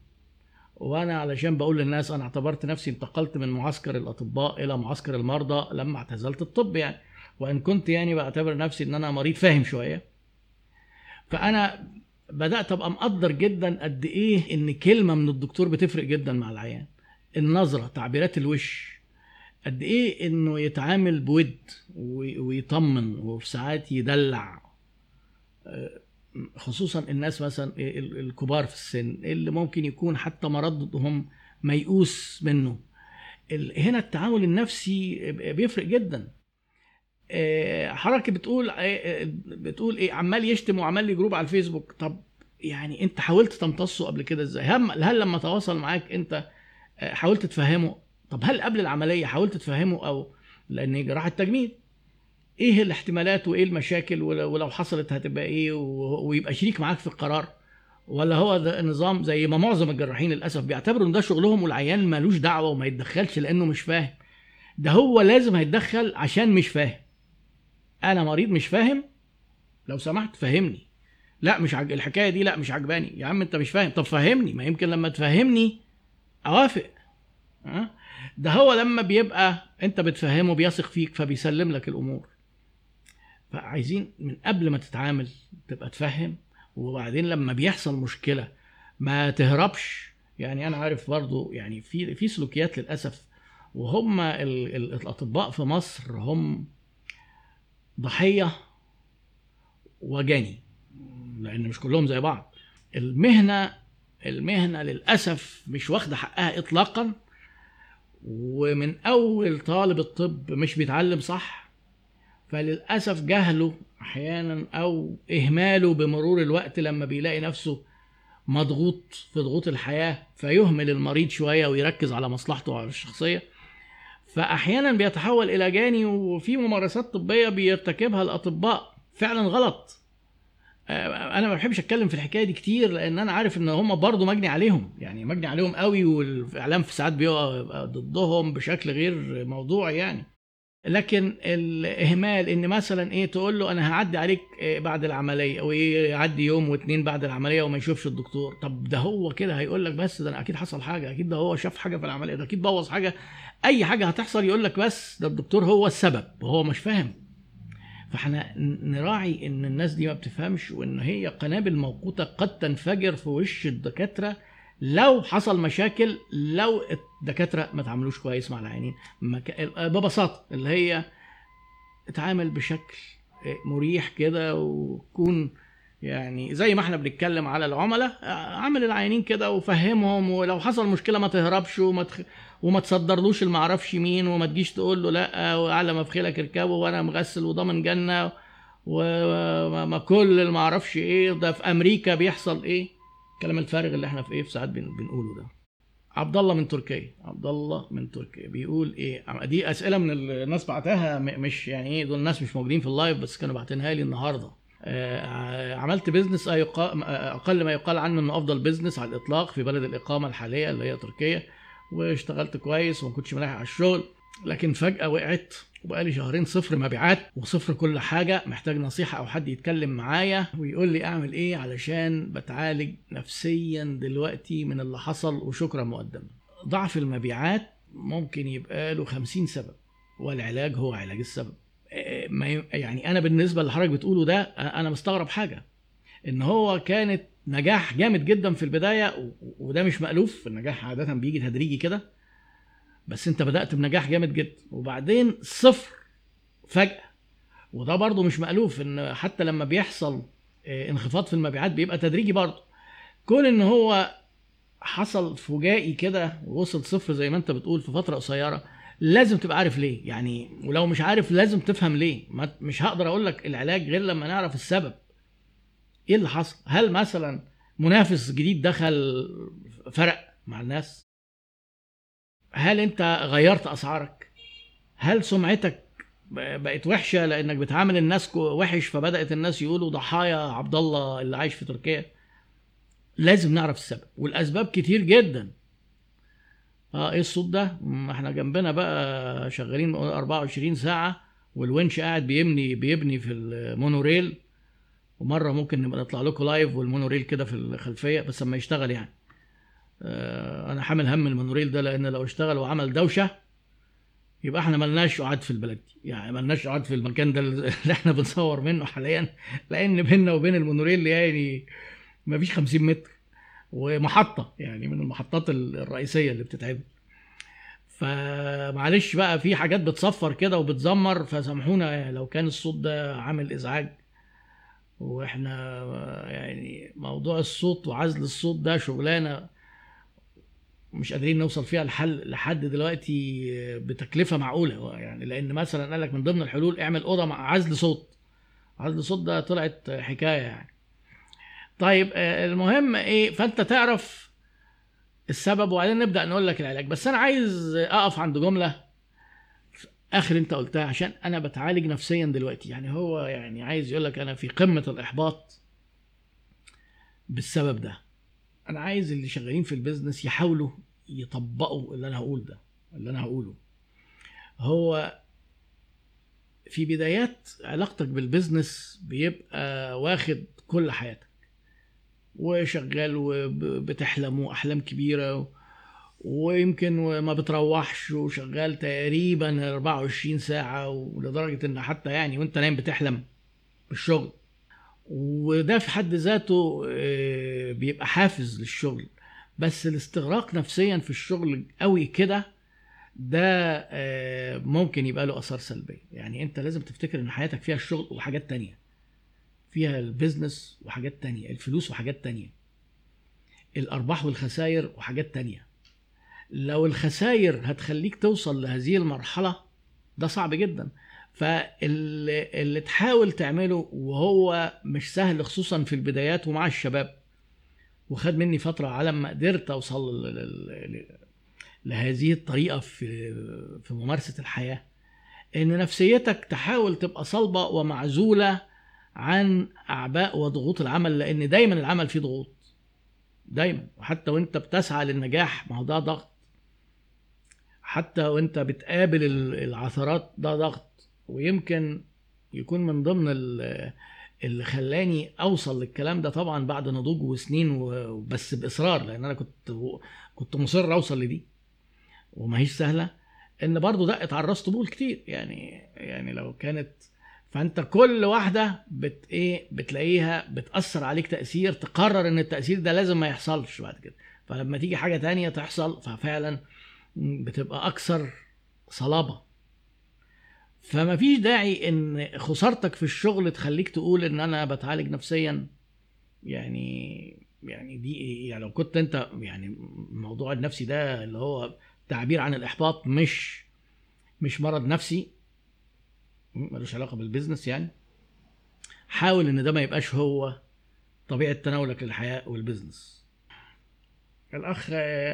وأنا علشان بقول للناس أنا اعتبرت نفسي انتقلت من معسكر الأطباء إلى معسكر المرضى لما اعتزلت الطب يعني. وإن كنت يعني بعتبر نفسي إن أنا مريض فاهم شوية. فأنا بدأت أبقى مقدر جدا قد إيه إن كلمة من الدكتور بتفرق جدا مع العيان. النظرة تعبيرات الوش. قد إيه إنه يتعامل بود ويطمن وفي ساعات يدلع. خصوصا الناس مثلا الكبار في السن اللي ممكن يكون حتى مرضهم ميؤوس منه. هنا التعامل النفسي بيفرق جدا. آه، حضرتك بتقول آه، آه، بتقول إيه عمال يشتم وعمال لي جروب على الفيسبوك. طب يعني أنت حاولت تمتصه قبل كده إزاي؟ هل لما تواصل معاك أنت حاولت تفهمه؟ طب هل قبل العملية حاولت تفهمه أو لأن جراحة تجميل إيه الاحتمالات وإيه المشاكل ولو حصلت هتبقى إيه ويبقى شريك معاك في القرار؟ ولا هو ده نظام زي ما معظم الجراحين للأسف بيعتبروا إن ده شغلهم والعيان مالوش دعوة وما يتدخلش لأنه مش فاهم. ده هو لازم هيتدخل عشان مش فاهم. أنا مريض مش فاهم؟ لو سمحت فهمني. لا مش عج... الحكاية دي لا مش عجباني. يا عم أنت مش فاهم. طب فهمني. ما يمكن لما تفهمني أوافق. ها ده هو لما بيبقى أنت بتفهمه بيثق فيك فبيسلم لك الأمور. فعايزين من قبل ما تتعامل تبقى تفهم وبعدين لما بيحصل مشكلة ما تهربش. يعني أنا عارف برضو يعني في في سلوكيات للأسف وهم الأطباء في مصر هم ضحية وجاني لأن مش كلهم زي بعض. المهنة المهنة للأسف مش واخدة حقها اطلاقا ومن أول طالب الطب مش بيتعلم صح فللأسف جهله أحيانا أو إهماله بمرور الوقت لما بيلاقي نفسه مضغوط في ضغوط الحياة فيهمل المريض شوية ويركز على مصلحته الشخصية. فأحيانا بيتحول إلى جاني وفي ممارسات طبية بيرتكبها الأطباء فعلا غلط. آه، أنا ما بحبش أتكلم في الحكاية دي كتير لأن أنا عارف إن هم برضه مجني عليهم. يعني مجني عليهم قوي والإعلام في ساعات بيبقى ضدهم بشكل غير موضوعي يعني. لكن الاهمال إن مثلا إيه تقول له أنا هعدي عليك إيه بعد العملية ويعدي يوم واتنين بعد العملية وما يشوفش الدكتور. طب ده هو كده هيقول لك بس ده أنا أكيد حصل حاجة أكيد ده هو شاف حاجة في العملية ده أكيد بوظ حاجة. أي حاجة هتحصل يقول لك بس ده الدكتور هو السبب وهو مش فاهم. فإحنا نراعي إن الناس دي ما بتفهمش وإن هي قنابل موقوتة قد تنفجر في وش الدكاترة لو حصل مشاكل لو الدكاترة ما تعاملوش كويس مع العيانين. ببساطة اللي هي اتعامل بشكل مريح كده وكون يعني زي ما إحنا بنتكلم على العملاء عامل العيانين كده وفهمهم ولو حصل مشكلة ما تهربش وما تخ... وما تصدرلوش المعرفش مين وما تجيش تقول له لا وعلى مفخلك اركبه وأنا مغسل وضامن جنة وما كل المعرفش إيه ده في أمريكا بيحصل إيه. الكلام الفارغ اللي إحنا في إيه في ساعات بنقوله ده. عبد الله من تركيا. عبد الله من تركيا. بيقول إيه دي أسئلة من الناس بعتها مش يعني إيه دول الناس مش موجودين في ال live بس كانوا باعتينها لي النهارده. آه عملت business أقل ما يقال عنه إنه أفضل business على الإطلاق في بلد الإقامة الحالية اللي هي تركيا واشتغلت كويس وما كنتش ملاحق على الشغل لكن فجأة وقعت وبقالي شهرين صفر مبيعات وصفر كل حاجة. محتاج نصيحة أو حد يتكلم معايا ويقول لي أعمل إيه علشان بتعالج نفسيا دلوقتي من اللي حصل. وشكرا مقدما ضعف المبيعات ممكن يبقى له خمسين سبب والعلاج هو علاج السبب. ما يعني أنا بالنسبة اللي حضرتك بتقوله ده أنا مستغرب حاجة. إن هو كانت نجاح جامد جدا في البداية وده مش مألوف. النجاح عادة بيجي تدريجي كده. بس انت بدأت بنجاح جامد جدا. وبعدين صفر فجأة. وده برضه مش مألوف إن حتى لما بيحصل انخفاض في المبيعات بيبقى تدريجي برضه. كون إن هو حصل فجائي كده ووصل صفر زي ما أنت بتقول في فترة قصيرة لازم تبقى عارف ليه. يعني ولو مش عارف لازم تفهم ليه. مش هقدر أقول لك العلاج غير لما نعرف السبب. إيه اللي حصل؟ هل مثلا منافس جديد دخل فرق مع الناس؟ هل انت غيرت اسعارك؟ هل سمعتك بقت وحشة لانك بتعامل الناس وحش فبدأت الناس يقولوا ضحايا عبد الله اللي عايش في تركيا؟ لازم نعرف السبب والاسباب كتير جدا. آه إيه الصوت ده؟ إحنا جنبنا بقى شغالين 24 ساعة والونش قاعد بيبني بيبني في المونوريل ومرة ممكن نبقى نطلع لكم live والمونوريل كده في الخلفية بس لما يشتغل يعني. أنا حامل هم المونوريل ده لأن لو اشتغل وعمل دوشة يبقى إحنا ملناش قعد في البلد. دي يعني ملناش قعد في المكان ده اللي إحنا بنصور منه حاليا. لأن بيننا وبين المونوريل يعني ما فيش 50 متر ومحطة يعني من المحطات الرئيسية اللي بتتعمل. فمعلش بقى في حاجات بتصفر كده وبتزمر. فسامحونا لو كان الصوت ده عامل إزعاج. وإحنا يعني موضوع الصوت وعزل الصوت ده شغلانة مش قادرين نوصل فيها لحل لحد دلوقتي بتكلفة معقولة. يعني لأن مثلا قال لك من ضمن الحلول اعمل أوضة مع عزل صوت. عزل صوت ده طلعت حكاية يعني. طيب المهم إيه فأنت تعرف السبب وبعدين نبدأ نقول لك العلاج. بس أنا عايز أقف عند جملة آخر أنت قلتها عشان أنا بتعالج نفسيا دلوقتي. يعني هو يعني عايز يقول لك أنا في قمة الإحباط بالسبب ده. أنا عايز اللي شغالين في البيزنس يحاولوا يطبقوا اللي أنا هقول ده اللي أنا هقوله. هو في بدايات علاقتك بالبيزنس بيبقى واخد كل حياتك وشغال وبتحلم وأحلام كبيرة ويمكن ما بتروحش وشغال تقريبا 24 ساعة ولدرجة إن حتى يعني وأنت نايم بتحلم بالشغل. وده في حد ذاته بيبقى حافز للشغل. بس الاستغراق نفسيا في الشغل قوي كده ده ممكن يبقى له آثار سلبية. يعني أنت لازم تفتكر إن حياتك فيها الشغل وحاجات تانية. فيها البيزنس وحاجات تانية الفلوس وحاجات تانية. الأرباح والخسائر وحاجات تانية. لو الخسائر هتخليك توصل لهذه المرحلة ده صعب جدا. فاللي اللي تحاول تعمله وهو مش سهل خصوصا في البدايات ومع الشباب. وخد مني فترة على ما قدرت أوصل ل- ل- ل- لهذه الطريقة في في ممارسة الحياة. إن نفسيتك تحاول تبقى صلبة ومعزولة عن أعباء وضغوط العمل لأن دايما العمل فيه ضغوط. دايما. وحتى وأنت بتسعى للنجاح ما هو ده ضغط. حتى وأنت بتقابل ال- العثرات ده ضغط. ويمكن يكون من ضمن ال- اللي خلاني أوصل للكلام ده طبعا بعد نضوج وسنين و- بس بإصرار لأن أنا كنت كنت مصر أوصل لدي. وما هيش سهلة إن برضو على الراس طبول كتير. يعني يعني لو كانت فأنت كل واحدة بت إيه بتلاقيها بتأثر عليك تأثير تقرر إن التأثير ده لازم ما يحصلش بعد كده. فلما تيجي حاجة تانية تحصل ففعلا بتبقى أكثر صلابة. فما فيش داعي إن خسارتك في الشغل تخليك تقول إن أنا بتعالج نفسيا. يعني يعني دي يعني لو كنت أنت يعني الموضوع النفسي ده اللي هو تعبير عن الإحباط مش مش مرض نفسي ملوش علاقة بال business يعني. حاول إن ده ما يبقاش هو طبيعة تناولك للحياة وال business. الأخ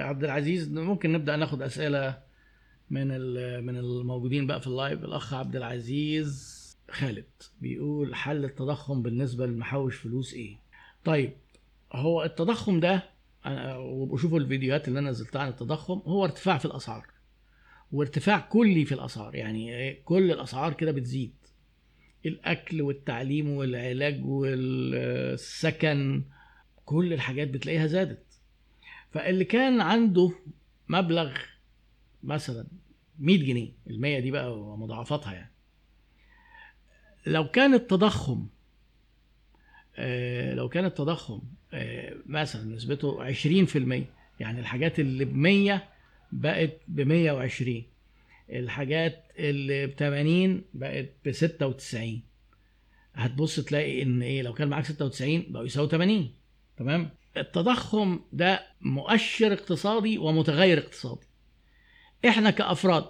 عبد العزيز ممكن نبدأ ناخد أسئلة من من الموجودين بقى في ال live الأخ عبد العزيز خالد. بيقول حل التضخم بالنسبة للمحوش فلوس إيه؟ طيب هو التضخم ده أنا- وابقوا شوفوا الفيديوهات اللي أنا نزلتها عن التضخم هو ارتفاع في الأسعار. وارتفاع كلي في الأسعار يعني؟ كل الأسعار كده بتزيد. الأكل والتعليم والعلاج والسكن كل الحاجات بتلاقيها زادت. فاللي كان عنده مبلغ مثلا 100 جنيه ال 100 دي بقى ومضاعفاتها يعني. لو كان التضخم آه، لو كان التضخم آه، مثلا نسبته 20% يعني الحاجات اللي ب 100 بقت ب 120 الحاجات اللي ب 80 بقت ب 96 هتبص تلاقي إن إيه لو كان معاك 96 بقوا يساوي 80 تمام؟ التضخم ده مؤشر اقتصادي ومتغير اقتصادي. إحنا كأفراد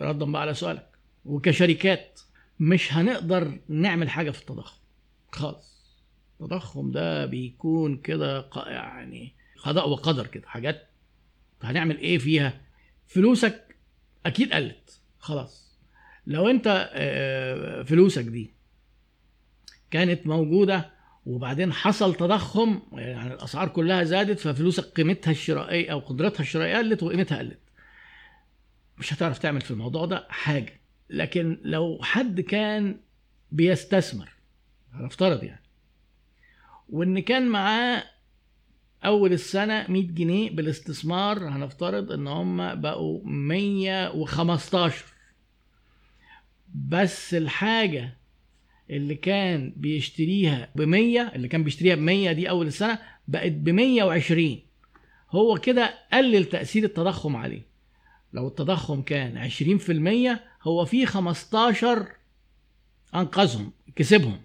ردا بقى على سؤالك وكشركات مش هنقدر نعمل حاجة في التضخم. خالص. التضخم ده بيكون كده يعني قضاء وقدر كده. حاجات هنعمل إيه فيها؟ فلوسك أكيد قلت. خلاص. لو أنت فلوسك دي كانت موجودة وبعدين حصل تضخم يعني الأسعار كلها زادت ففلوسك قيمتها الشرائية أو قدرتها الشرائية قلت وقيمتها قلت. مش هتعرف تعمل في الموضوع ده حاجة. لكن لو حد كان بيستثمر هنفترض يعني وإن كان معاه أول السنة 100 جنيه بالاستثمار هنفترض إن هم بقوا 115 بس الحاجة اللي كان بيشتريها ب 100 اللي كان بيشتريها ب 100 دي أول السنة بقت ب 120 هو كده قلل تأثير التضخم عليه. لو التضخم كان 20% هو في 15 أنقذهم كسبهم.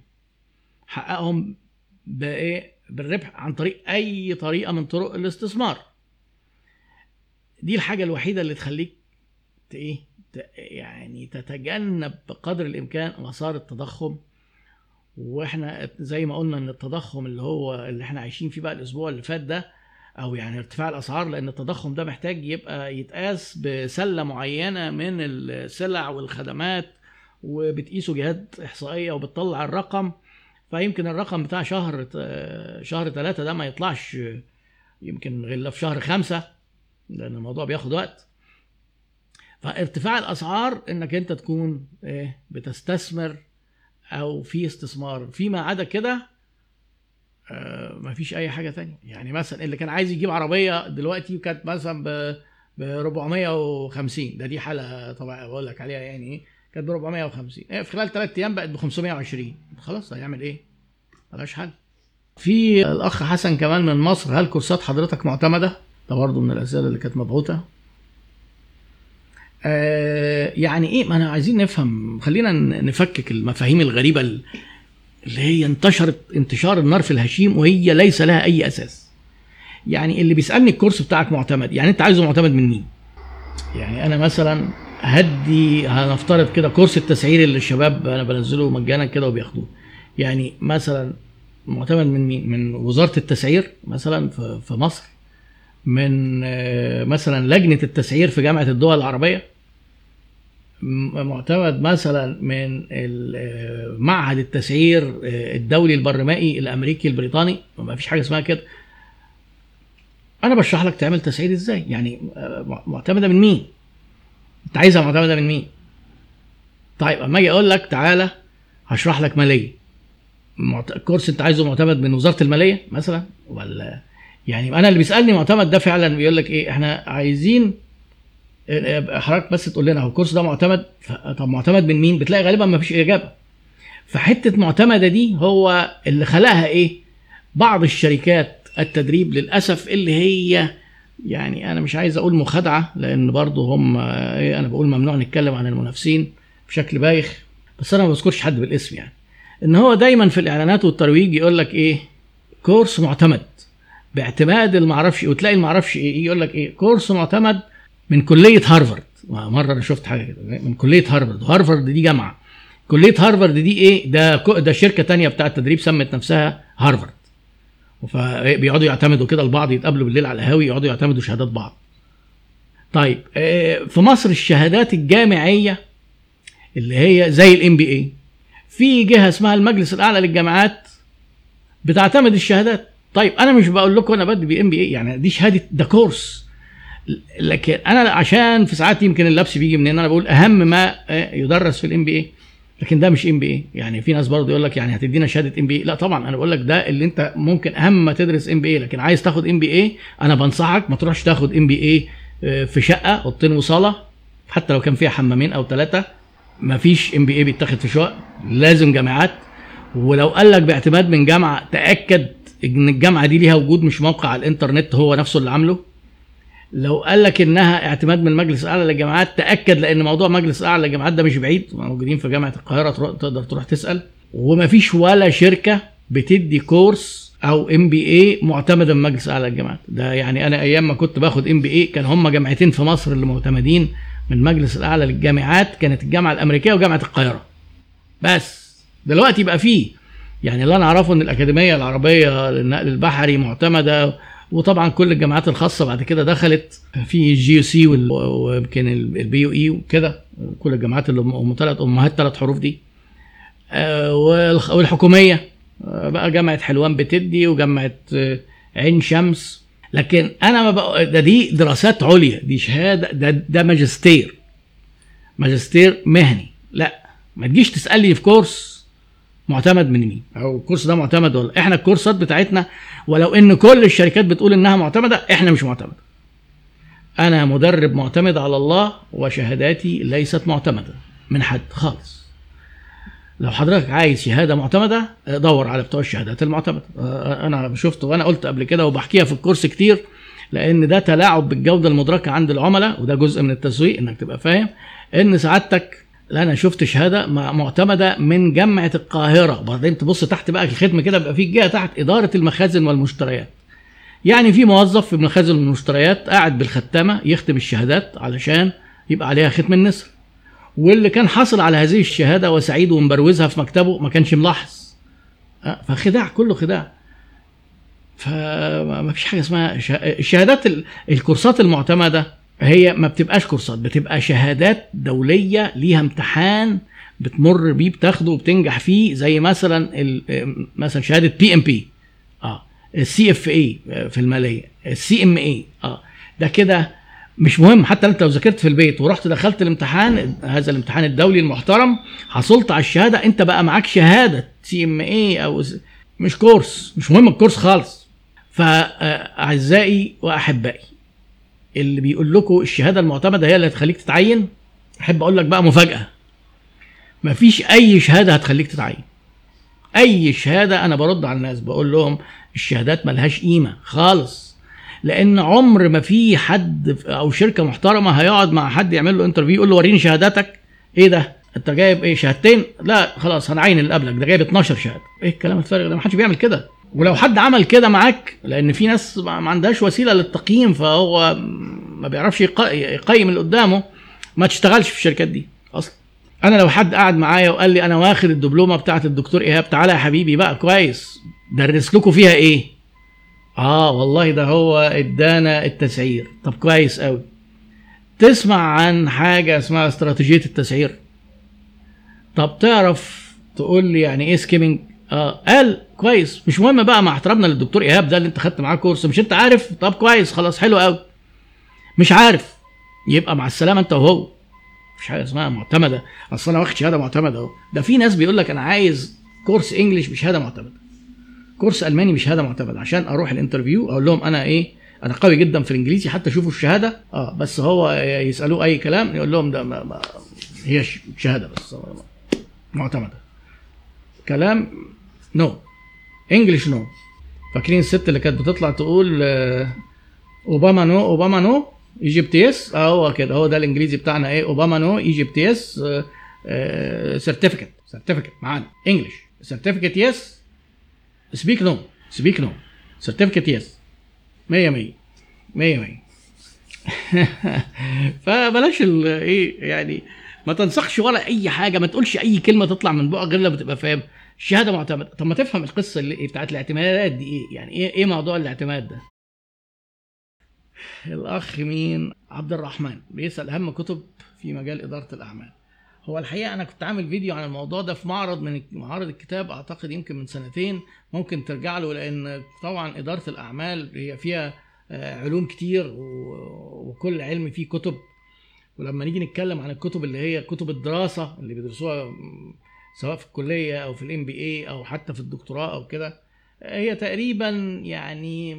حققهم بإيه؟ بالربح عن طريق أي طريقة من طرق الاستثمار. دي الحاجة الوحيدة اللي تخليك إيه؟ يعني تتجنب بقدر الإمكان مسار التضخم. وإحنا زي ما قلنا إن التضخم اللي هو اللي إحنا عايشين فيه بقى الأسبوع اللي فات ده أو يعني ارتفاع الأسعار لأن التضخم ده محتاج يبقى يتقاس بسلة معينة من السلع والخدمات وبتقيسه جهات إحصائية وبتطلع الرقم. فيمكن الرقم بتاع شهر شهر ثلاثة ده ما يطلعش يمكن غير في شهر خمسة لأن الموضوع بياخد وقت. فارتفاع الأسعار إنك أنت تكون إيه بتستثمر أو في استثمار. فيما عدا كده آه مفيش أي حاجة تانية يعني مثلا اللي كان عايز يجيب عربية دلوقتي كانت مثلا ب ب 450 ده دي حالة طبعا بقول لك عليها يعني إيه كانت ب 450 إيه في خلال ثلاث أيام بقت ب 520 خلاص هيعمل إيه؟ ملهاش حل. في الأخ حسن كمان من مصر هل كورسات حضرتك معتمدة؟ ده برضه من الأسئلة اللي كانت مبعوثه. آه يعني إيه ما أنا عايزين نفهم خلينا نفكك المفاهيم الغريبة اللي هي انتشرت انتشار النار في الهشيم وهي ليس لها أي أساس. يعني اللي بيسألني الكورس بتاعك معتمد. يعني أنت عايزه معتمد من مين؟ يعني أنا مثلا هدي هنفترض كده كورس التسعير اللي الشباب أنا بنزله مجانا كده وبياخدوه. يعني مثلا معتمد من مين؟ من وزارة التسعير مثلا في مصر من آه، مثلا لجنة التسعير في جامعة الدول العربية. معتمد مثلا من آه، معهد التسعير آه، الدولي البرمائي الأمريكي البريطاني. ما فيش حاجة اسمها كده. أنا بشرح لك تعمل تسعير إزاي. يعني معتمدة من مين؟ أنت عايزها معتمدة من مين؟ طيب أما أجي أقول لك تعالى هشرح لك مالية. الكورس أنت عايزه معتمد من وزارة المالية مثلا؟ ولا يعني أنا اللي بيسألني معتمد ده فعلا بيقول لك إيه إحنا عايزين حضرتك بس تقول لنا هو الكورس ده معتمد؟ طب معتمد من مين؟ بتلاقي غالبا ما فيش إجابة. فحتة معتمدة دي هو اللي خلقها إيه؟ بعض الشركات التدريب للأسف اللي هي يعني أنا مش عايز أقول مخادعة لأن برضه هم إيه أنا بقول ممنوع نتكلم عن المنافسين بشكل بايخ بس أنا ما بذكرش حد بالاسم يعني. إن هو دايما في الإعلانات والترويج يقول لك إيه؟ كورس معتمد. باعتماد المعرفش وتلاقي المعرفش إيه يقول لك إيه؟ كورس معتمد من كلية هارفارد. مرة أنا شفت حاجة كده. من كلية هارفارد. هارفارد دي جامعة. كلية هارفارد دي إيه؟ ده ده شركة تانية بتاعه تدريب سمت نفسها هارفارد. فبيقعدوا يعتمدوا كده البعض يتقابلوا بالليل على القهاوي يقعدوا يعتمدوا شهادات بعض. طيب آه، في مصر الشهادات الجامعية اللي هي زي ال MBA في جهة اسمها المجلس الأعلى للجامعات بتعتمد الشهادات. طيب أنا مش بقول لكم أنا بدي بي MBA يعني دي شهادة ده كورس لكن أنا عشان في ساعات يمكن اللبس بيجي منين أنا بقول أهم ما يدرس في ال MBA لكن ده مش MBA يعني في ناس برضه يقول لك يعني هتدينا شهادة MBA لا طبعا أنا بقول لك ده اللي أنت ممكن أهم ما تدرس MBA لكن عايز تاخد MBA أنا بنصحك ما تروحش تاخد MBA في شقة أوضتين وصالة حتى لو كان فيها حمامين أو ثلاثة ما فيش MBA بيتاخد في شقق لازم جامعات. ولو قال لك باعتماد من جامعة تأكد إن الجامعة دي ليها وجود مش موقع على الإنترنت هو نفسه اللي عامله. لو قال لك إنها اعتماد من المجلس الاعلى للجامعات تأكد لأن موضوع مجلس الاعلى للجامعات ده مش بعيد. موجودين في جامعة القاهرة تقدر تروح تسأل. ومفيش ولا شركة بتدي كورس أو MBA معتمده من مجلس الاعلى للجامعات. ده يعني أنا أيام ما كنت باخد MBA كان هم جامعتين في مصر اللي معتمدين من المجلس الأعلى للجامعات كانت الجامعة الأمريكية وجامعة القاهرة. بس دلوقتي بقى فيه. يعني اللي أنا أعرفه إن الأكاديمية العربية للنقل البحري معتمدة وطبعا كل الجامعات الخاصة بعد كده دخلت في ال GUC ويمكن ال BUE وكده كل الجامعات اللي هم ثلاث أمهات ثلاث حروف دي. آه، والحكومية آه، بقى جامعه حلوان بتدي وجامعه آه، عين شمس. لكن أنا ما بقى ده دي دراسات عليا دي شهادة ده ده ماجستير. ماجستير مهني. لا ما تجيش تسألني في course. معتمد من مين؟ أو ال course ده معتمد ولا؟ إحنا الكورسات بتاعتنا ولو إن كل الشركات بتقول إنها معتمدة إحنا مش معتمده أنا مدرب معتمد على الله وشهاداتي ليست معتمدة من حد خالص. لو حضرتك عايز شهادة معتمدة دور على بتوع الشهادات المعتمدة. أنا شفت وأنا قلت قبل كده وبحكيها في الكورس كتير لأن ده تلاعب بالجودة المدركة عند العملاء وده جزء من التسويق إنك تبقى فاهم إن سعادتك لا أنا شفت شهادة معتمدة من جامعة القاهرة. بعدين تبص تحت بقى الختم كده بيبقى في جهة تحت إدارة المخازن والمشتريات. يعني في موظف في المخازن والمشتريات قاعد بالختامة يختم الشهادات علشان يبقى عليها ختم النسر واللي كان حاصل على هذه الشهادة وسعيد ومبروزها في مكتبه ما كانش ملاحظ. أه، فخداع كله خداع. فما فيش حاجة اسمها الشهادات الكورسات المعتمدة هي ما بتبقاش كورسات بتبقى شهادات دولية ليها امتحان بتمر بيه بتاخده وبتنجح فيه زي مثلا مثلا شهادة PMP آه. ال CFA في المالية ال CMA آه. ده كده مش مهم حتى انت لو ذاكرت في البيت ورحت دخلت الامتحان هذا الامتحان الدولي المحترم حصلت على الشهادة أنت بقى معاك شهادة CMA أو مش course مش مهم ال course خالص. فأعزائي وأحبائي اللي بيقول لكم الشهادة المعتمدة هي اللي هتخليك تتعين أحب أقول لك بقى مفاجأة. مفيش أي شهادة هتخليك تتعين. أي شهادة أنا برد على الناس بقول لهم الشهادات ملهاش قيمة خالص. لأن عمر ما في حد أو شركة محترمة هيقعد مع حد يعمل له انترفيو يقول له وريني شهاداتك. إيه ده؟ أنت جايب إيه شهادتين؟ لا خلاص هنعين اللي قبلك. ده جايب 12 شهادة. إيه الكلام الفارغ ده؟ ما حدش بيعمل كده. ولو حد عمل كده معاك لأن في ناس ما عندهاش وسيلة للتقييم فهو ما بيعرفش يق- يقيم اللي قدامه ما تشتغلش في الشركات دي أصلا. أنا لو حد قعد معايا وقال لي أنا واخد الدبلومة بتاعه الدكتور إيهاب تعالى يا حبيبي بقى كويس. درس لكم فيها إيه؟ آه والله ده هو إدانا التسعير. طب كويس قوي تسمع عن حاجة اسمها استراتيجية التسعير؟ طب تعرف تقول لي يعني إيه skimming آه قال كويس مش مهم بقى مع احترامنا للدكتور إيهاب ده اللي انت خدت معاه course مش انت عارف؟ طب كويس خلاص حلو قوي مش عارف. يبقى مع السلامة أنت وهو. مفيش حاجة اسمها معتمدة. أصل أنا واخد شهادة معتمدة أهو. ده في ناس بيقول لك أنا عايز course English بشهادة معتمدة. course ألماني بشهادة معتمدة. عشان أروح ال interview أقول لهم أنا إيه أنا قوي جدا في الإنجليزي حتى شوفوا الشهادة. آه بس هو يسألوه أي كلام يقول لهم ده ما ما هي شهادة بس. معتمدة. كلام no English no فاكرين الست اللي كانت بتطلع تقول اوباما no اوباما no Egypt yes هو كده هو ده الانجليزي بتاعنا إيه اوباما no Egypt yes certificate certificate معانا English certificate yes speak no speak no certificate yes 100 100 100 100 فبلاش إيه يعني ما تنسخش ولا اي حاجة ما تقولش اي كلمه تطلع من بقك غير لما تبقى فاهم الشهاده معتمدة. طب ما تفهم القصة اللي إيه بتاعت الاعتمادات دي إيه؟ يعني إيه إيه موضوع الاعتماد ده؟ الأخ مين؟ عبد الرحمن. بيسأل أهم كتب في مجال إدارة الأعمال. هو الحقيقة أنا كنت عامل فيديو عن الموضوع ده في معرض من معارض الكتاب أعتقد يمكن من سنتين. ممكن ترجع له لأن طبعا إدارة الأعمال هي فيها آه، علوم كتير وكل علم فيه كتب. ولما نيجي نتكلم عن الكتب اللي هي كتب الدراسة اللي بيدرسوها سواء في الكلية أو في الام بي اي أو حتى في الدكتوراه أو كده هي تقريبا يعني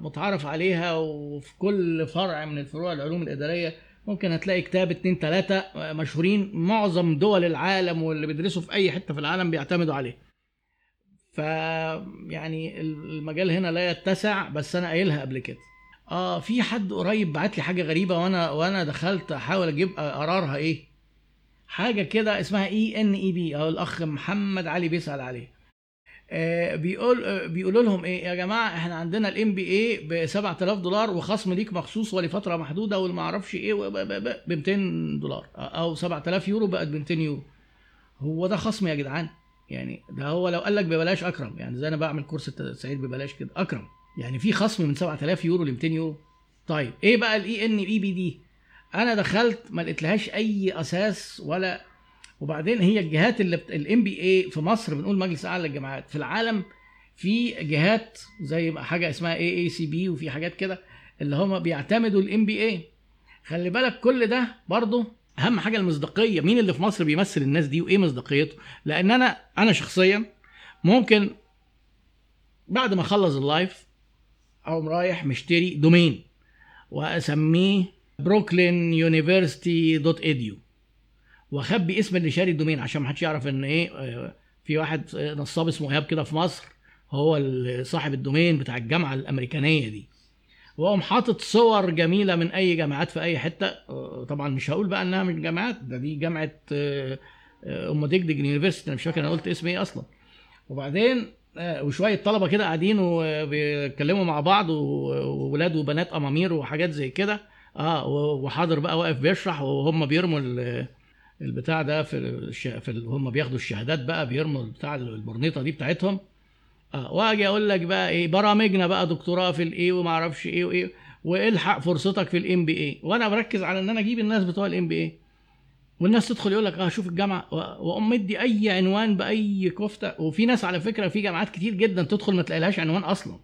متعارف عليها وفي كل فرع من الفروع العلوم الإدارية ممكن هتلاقي كتاب اتنين تلاتة آه، مشهورين معظم دول العالم واللي بيدرسوا في أي حتة في العالم بيعتمدوا عليه. ف يعني المجال هنا لا يتسع بس أنا قايلها قبل كده. آه في حد قريب بعت لي حاجة غريبة وأنا وأنا دخلت أحاول أجيب قرارها إيه؟ حاجة كده اسمها ENEB أو الأخ محمد علي بيسأل عليه. آه بيقول آه بيقولوا لهم إيه؟ يا جماعة إحنا عندنا ال MBA ب 7000 دولار وخصم ليك مخصوص ولفترة محدودة والما أعرفش إيه ب 200 دولار. أو 7000 يورو بقت ب 200 يورو. هو ده خصم يا جدعان؟ يعني ده هو لو قال لك ببلاش أكرم. يعني زي أنا بعمل course التسعير ببلاش كده؟ أكرم. يعني في خصم من 7000 يورو ل 200 يورو؟ طيب إيه بقى ال ENEB دي أنا دخلت ما لقيتلهاش أي أساس ولا وبعدين هي الجهات اللي ال MBA في مصر بنقول مجلس أعلى للجامعات. في العالم في جهات زي حاجة اسمها AACSB وفي حاجات كده اللي هم بيعتمدوا ال MBA خلي بالك كل ده برضه أهم حاجة المصداقية. مين اللي في مصر بيمثل الناس دي وإيه مصداقيته؟ لأن أنا أنا شخصيا ممكن بعد ما أخلص ال live أقوم رايح مشتري domain وأسميه Brooklyn University dot edu وأخبي اسم اللي شاري ال domain عشان ما حدش يعرف إن إيه آه، في واحد نصاب اسمه إيهاب كده في مصر هو صاحب ال domain بتاع الجامعة الأمريكانية دي. وأقوم حاطط صور جميلة من أي جامعات في أي حتة. آه، طبعا مش هقول بقى إنها من جامعات ده دي جامعة آه، آه، أم دجدج university أنا مش فاكر أنا قلت اسم إيه أصلا. وبعدين آه، وشوية طلبة كده قاعدين وبيتكلموا مع بعض وولاد وبنات أمامير وحاجات زي كده. آه وحاضر بقى واقف بيشرح وهم بيرموا ال- البتاع ده في الش... في ال... هم بياخدوا الشهادات بقى بيرموا بتاع البرنيطه دي بتاعتهم. آه واجي أقول لك بقى إيه برامجنا بقى دكتوراه في الايه وما أعرفش إيه وايه والحق فرصتك في ال MBA وأنا بركز على ان أنا أجيب الناس بتوع ال MBA والناس تدخل يقول لك آه شوف الجامعة واقوم مدي أي عنوان بأي كفتة. وفي ناس على فكرة في جامعات كتير جدا تدخل ما تلاقيلهاش عنوان أصلا.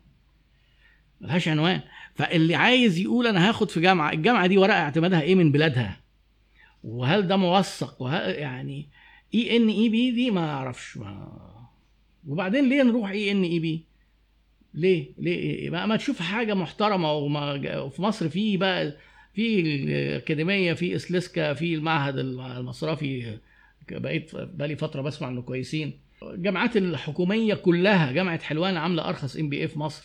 ملهاش عنوان. فاللي عايز يقول أنا هاخد في جامعة الجامعة دي ورقة اعتمادها إيه من بلادها؟ وهل ده موثق؟ يعني ENEB دي ما أعرفش ما وبعدين ليه نروح ENEB ليه؟ ليه؟ ما, ما تشوف حاجة محترمة وما وفي مصر في بقى في الأكاديمية في إسلسكا في المعهد المصرفي بقيت بقالي فترة بسمع إنه كويسين. الجامعات الحكومية كلها جامعة حلوان عاملة أرخص MBA في مصر.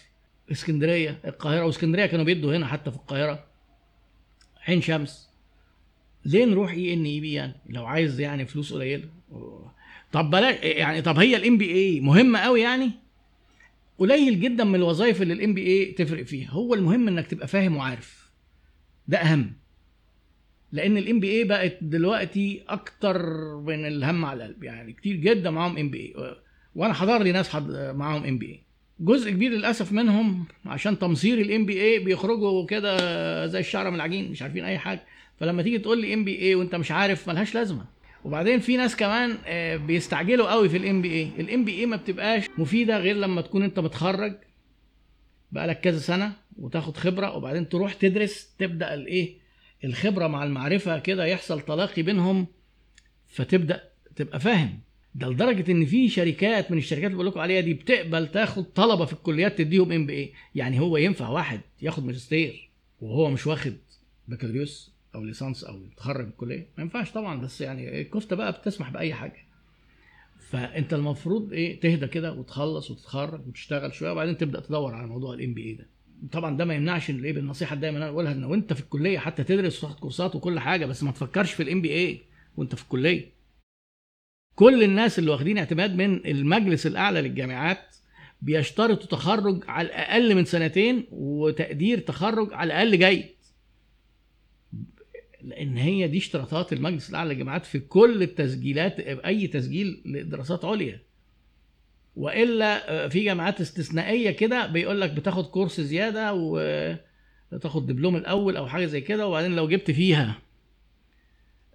اسكندرية القاهرة واسكندرية كانوا بيدوا هنا حتى في القاهرة. عين شمس. ليه نروح ENEB يعني؟ لو عايز يعني فلوس قليلة. طب بلاش يعني طب هي ال MBA مهمة قوي يعني؟ قليل جدا من الوظائف اللي ال MBA تفرق فيها. هو المهم إنك تبقى فاهم وعارف. ده أهم. لأن ال MBA بقت دلوقتي أكتر من الهم على القلب. يعني كتير جدا معاهم MBA وأنا حضر لي ناس. معاهم MBA جزء كبير للأسف منهم عشان تمصير ال MBA بيخرجوا كده زي الشعرة من العجين مش عارفين أي حاجة. فلما تيجي تقول لي MBA وأنت مش عارف ملهاش لازمة. وبعدين في ناس كمان آه، بيستعجلوا قوي في ال MBA ال MBA ما بتبقاش مفيدة غير لما تكون أنت متخرج بقالك كذا سنة وتاخد خبرة وبعدين تروح تدرس تبدأ الايه الخبرة مع المعرفة كده يحصل تلاقي بينهم فتبدأ تبقى فاهم. ده لدرجة إن في شركات من الشركات اللي بقول لكم عليها دي بتقبل تاخد طلبة في الكليات تديهم MBA يعني هو ينفع واحد ياخد ماجستير وهو مش واخد بكالوريوس أو ليسانس أو يتخرج من الكلية؟ ما ينفعش طبعا بس يعني الكفتة بقى بتسمح بأي حاجة. فأنت المفروض إيه تهدى كده وتخلص وتتخرج وتشتغل شوية وبعدين تبدأ تدور على موضوع ال MBA ده. طبعا ده ما يمنعش إن إيه بالنصيحة دايما أنا بقولها إن وأنت في الكلية حتى تدرس وتاخد كورسات وكل حاجة بس ما تفكرش في الإم بي اي وأنت في الكلية. كل الناس اللي واخدين اعتماد من المجلس الأعلى للجامعات بيشترطوا تخرج على الأقل من سنتين وتقدير تخرج على الأقل جيد. لأن هي دي اشتراطات المجلس الأعلى للجامعات في كل التسجيلات أي تسجيل لدراسات عليا. وإلا في جامعات استثنائية كده بيقول لك بتاخد كورس زيادة وتاخد دبلوم الأول أو حاجة زي كده وبعدين لو جبت فيها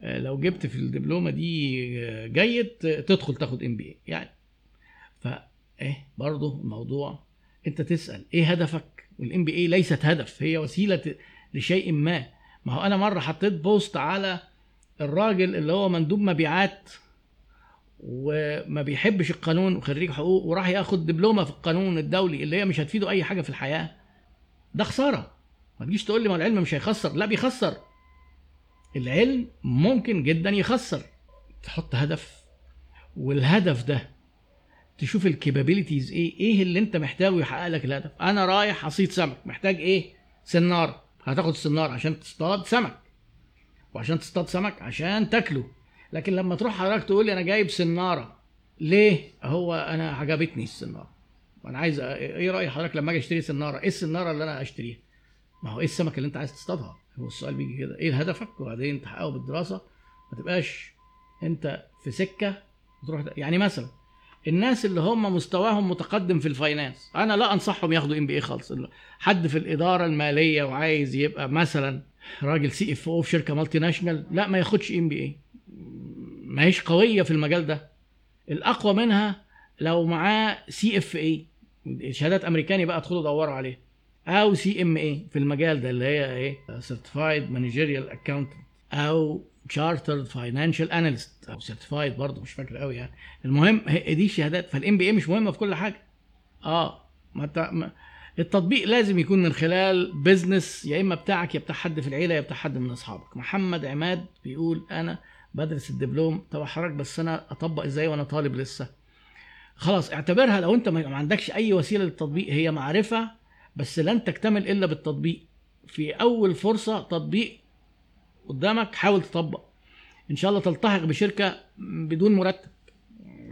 لو جبت في الدبلومة دي جيد تدخل تاخد MB يعني فايه برضه الموضوع أنت تسأل إيه هدفك؟ وال MBA ليست هدف هي وسيلة لشيء ما. ما هو أنا مرة حطيت بوست على الراجل اللي هو مندوب مبيعات وما بيحبش القانون وخريج حقوق وراح ياخد دبلومة في القانون الدولي اللي هي مش هتفيده أي حاجة في الحياة. ده خسارة. ما تجيش تقول لي ما العلم مش هيخسر. لا بيخسر. العلم ممكن جدا يخسر. تحط هدف والهدف ده تشوف الكابابيلتيز إيه إيه اللي أنت محتاجه يحقق لك الهدف. أنا رايح أصيد سمك محتاج إيه؟ سنارة. هتاخد السنارة عشان تصطاد سمك وعشان تصطاد سمك عشان تاكله. لكن لما تروح حضرتك تقول لي أنا جايب سنارة ليه؟ هو أنا عجبتني السنارة. وأنا عايز إيه رأي حضرتك لما أجي أشتري سنارة؟ إيه السنارة اللي أنا اشتريها ما هو إيه السمك اللي أنت عايز تصطادها؟ هو السؤال بيجي كده. إيه هدفك؟ وبعدين تحققه بالدراسة. ما تبقاش أنت في سكة تروح يعني مثلا الناس اللي هم مستواهم متقدم في ال finance أنا لا أنصحهم ياخدوا MBA خالص. حد في الإدارة المالية وعايز يبقى مثلا راجل CFO في شركة multinational لا ما ياخدش MBA ما هيش قوية في المجال ده. الأقوى منها لو معاه CFA شهادات أمريكاني بقى ادخلوا دوروا عليها. أو CMA في المجال ده اللي هي إيه؟ Certified Managerial Accountant أو Chartered Financial Analyst أو Certified برضه مش فاكر قوي يعني. المهم دي الشهادات. فال MBA مش مهمة في كل حاجة. آه ما, ت... ما التطبيق لازم يكون من خلال بزنس يا إما بتاعك يا بتاع حد في العيلة يا بتاع حد من أصحابك. محمد عماد بيقول أنا بدرس الدبلوم. طب حضرتك بس أنا أطبق إزاي وأنا طالب لسه؟ خلاص اعتبرها لو أنت ما عندكش أي وسيلة للتطبيق هي معرفة بس لن تكتمل إلا بالتطبيق. في أول فرصة تطبيق قدامك حاول تطبق. إن شاء الله تلتحق بشركة بدون مرتب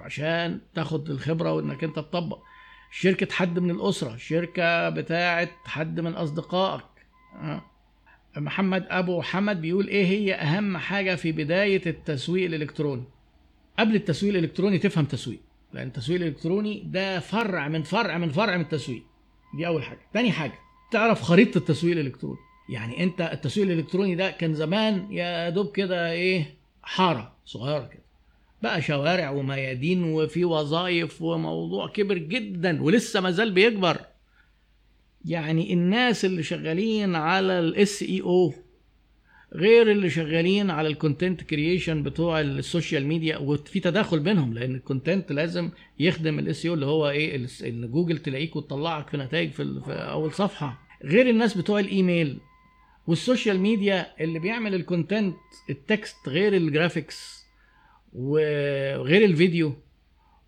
عشان تاخد الخبرة وإنك أنت تطبق. شركة حد من الأسرة شركة بتاعة حد من أصدقائك. محمد أبو حمد بيقول إيه هي أهم حاجة في بداية التسويق الإلكتروني؟ قبل التسويق الإلكتروني تفهم تسويق لأن التسويق الإلكتروني ده فرع من فرع من فرع من التسويق. دي أول حاجة. تاني حاجة تعرف خريطة التسويق الإلكتروني. يعني أنت التسويق الإلكتروني ده كان زمان يا دوب كده إيه حارة صغيرة كده. بقى شوارع وميادين وفي وظائف وموضوع كبر جدا ولسه ما زال بيكبر. يعني الناس اللي شغالين على ال SEO غير اللي شغالين على ال content creation بتوع ال social media وفي تداخل بينهم لأن ال content لازم يخدم ال SEO اللي هو إيه إن جوجل تلاقيك وتطلعك في نتائج في, في أول صفحة. غير الناس بتوع الايميل وال social media اللي بيعمل ال content ال text غير ال graphics وغير الفيديو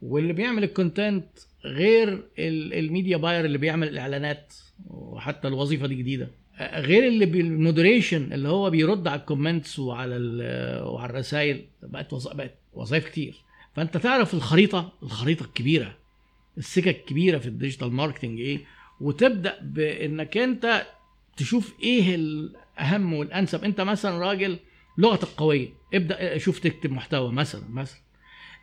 واللي بيعمل ال content غير ال media buyer اللي بيعمل الإعلانات وحتى الوظيفة دي جديدة. غير اللي بال moderation اللي هو بيرد على ال comments وعلى وعلى الرسائل بقت بقت وظائف كتير. فأنت تعرف الخريطة الخريطة الكبيرة السكك الكبيرة في ال digital marketing إيه؟ وتبدأ بإنك أنت تشوف إيه الأهم والأنسب. أنت مثلا راجل لغتك قوية ابدأ شوف تكتب محتوى مثلا مثلا.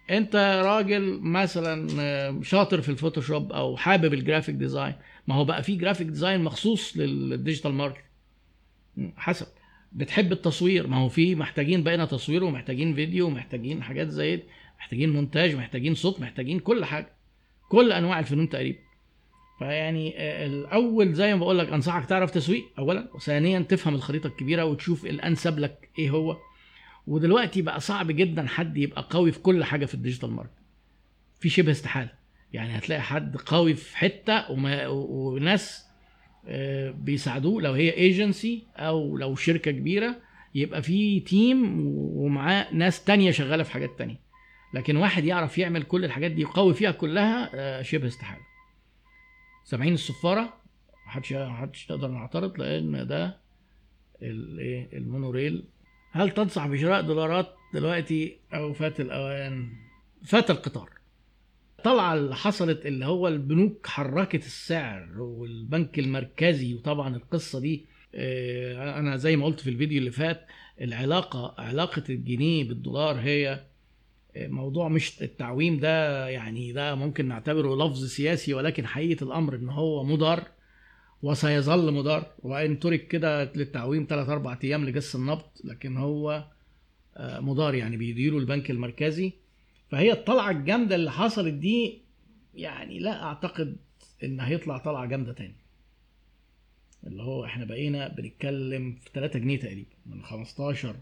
أنت راجل مثلا آه، شاطر في ال Photoshop أو حابب ال graphic design. ما هو بقى في graphic design مخصوص لل digital market حسب. بتحب التصوير. ما هو في محتاجين بقينا تصوير ومحتاجين فيديو ومحتاجين حاجات زي دي محتاجين مونتاج محتاجين صوت محتاجين كل حاجة. كل أنواع الفنون تقريبا. فيعني آه، الأول زي ما بقول لك أنصحك تعرف تسويق اولا وثانيا تفهم الخريطة الكبيرة وتشوف الانسب لك إيه هو. ودلوقتي بقى صعب جدا حد يبقى قوي في كل حاجة في ال digital market في شبه استحالة. يعني هتلاقي حد قوي في حتة وما وناس آه، بيساعدوه. لو هي ايجنسي أو لو شركة كبيرة يبقى في team ومعاه ناس تانية شغالة في حاجات تانية. لكن واحد يعرف يعمل كل الحاجات دي قوي فيها كلها آه، شبه استحالة. سامعين الصفارة؟ محدش محدش يقدر نعترض لأن ده الايه المونوريل. هل تنصح بشراء دولارات دلوقتي أو فات الاوان فات القطار؟ الطلعة اللي حصلت اللي هو البنوك حركت السعر والبنك المركزي وطبعا القصة دي آه، أنا زي ما قلت في الفيديو اللي فات العلاقة علاقة الجنيه بالدولار هي آه، موضوع مش التعويم ده يعني ده ممكن نعتبره لفظ سياسي ولكن حقيقة الأمر إن هو مضار وسيظل مضار وإن ترك كده للتعويم 3 4 أيام لجس النبض لكن هو آه، مضار يعني بيديره البنك المركزي. فهي الطلعة الجامدة اللي حصلت دي يعني لا أعتقد إن هيطلع طلعة جامدة تاني. اللي هو إحنا بقينا بنتكلم في 3 جنيه تقريبا من 15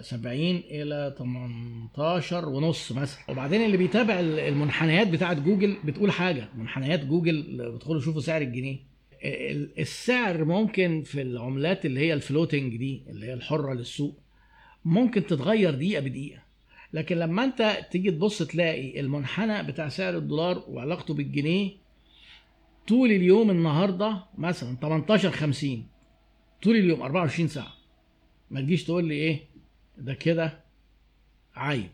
70 إلى 18 ونص مثلا. وبعدين اللي بيتابع المنحنيات بتاعه جوجل بتقول حاجة. منحنيات جوجل بتدخلوا شوفوا سعر الجنيه. السعر ممكن في العملات اللي هي ال floating دي اللي هي الحرة للسوق ممكن تتغير دقيقة بدقيقة. لكن لما انت تيجي تبص تلاقي المنحنى بتاع سعر الدولار وعلاقته بالجنيه طول اليوم النهارده مثلا 18 50 طول اليوم 24 ساعة. ما تجيش تقول لي إيه؟ ده كده عايم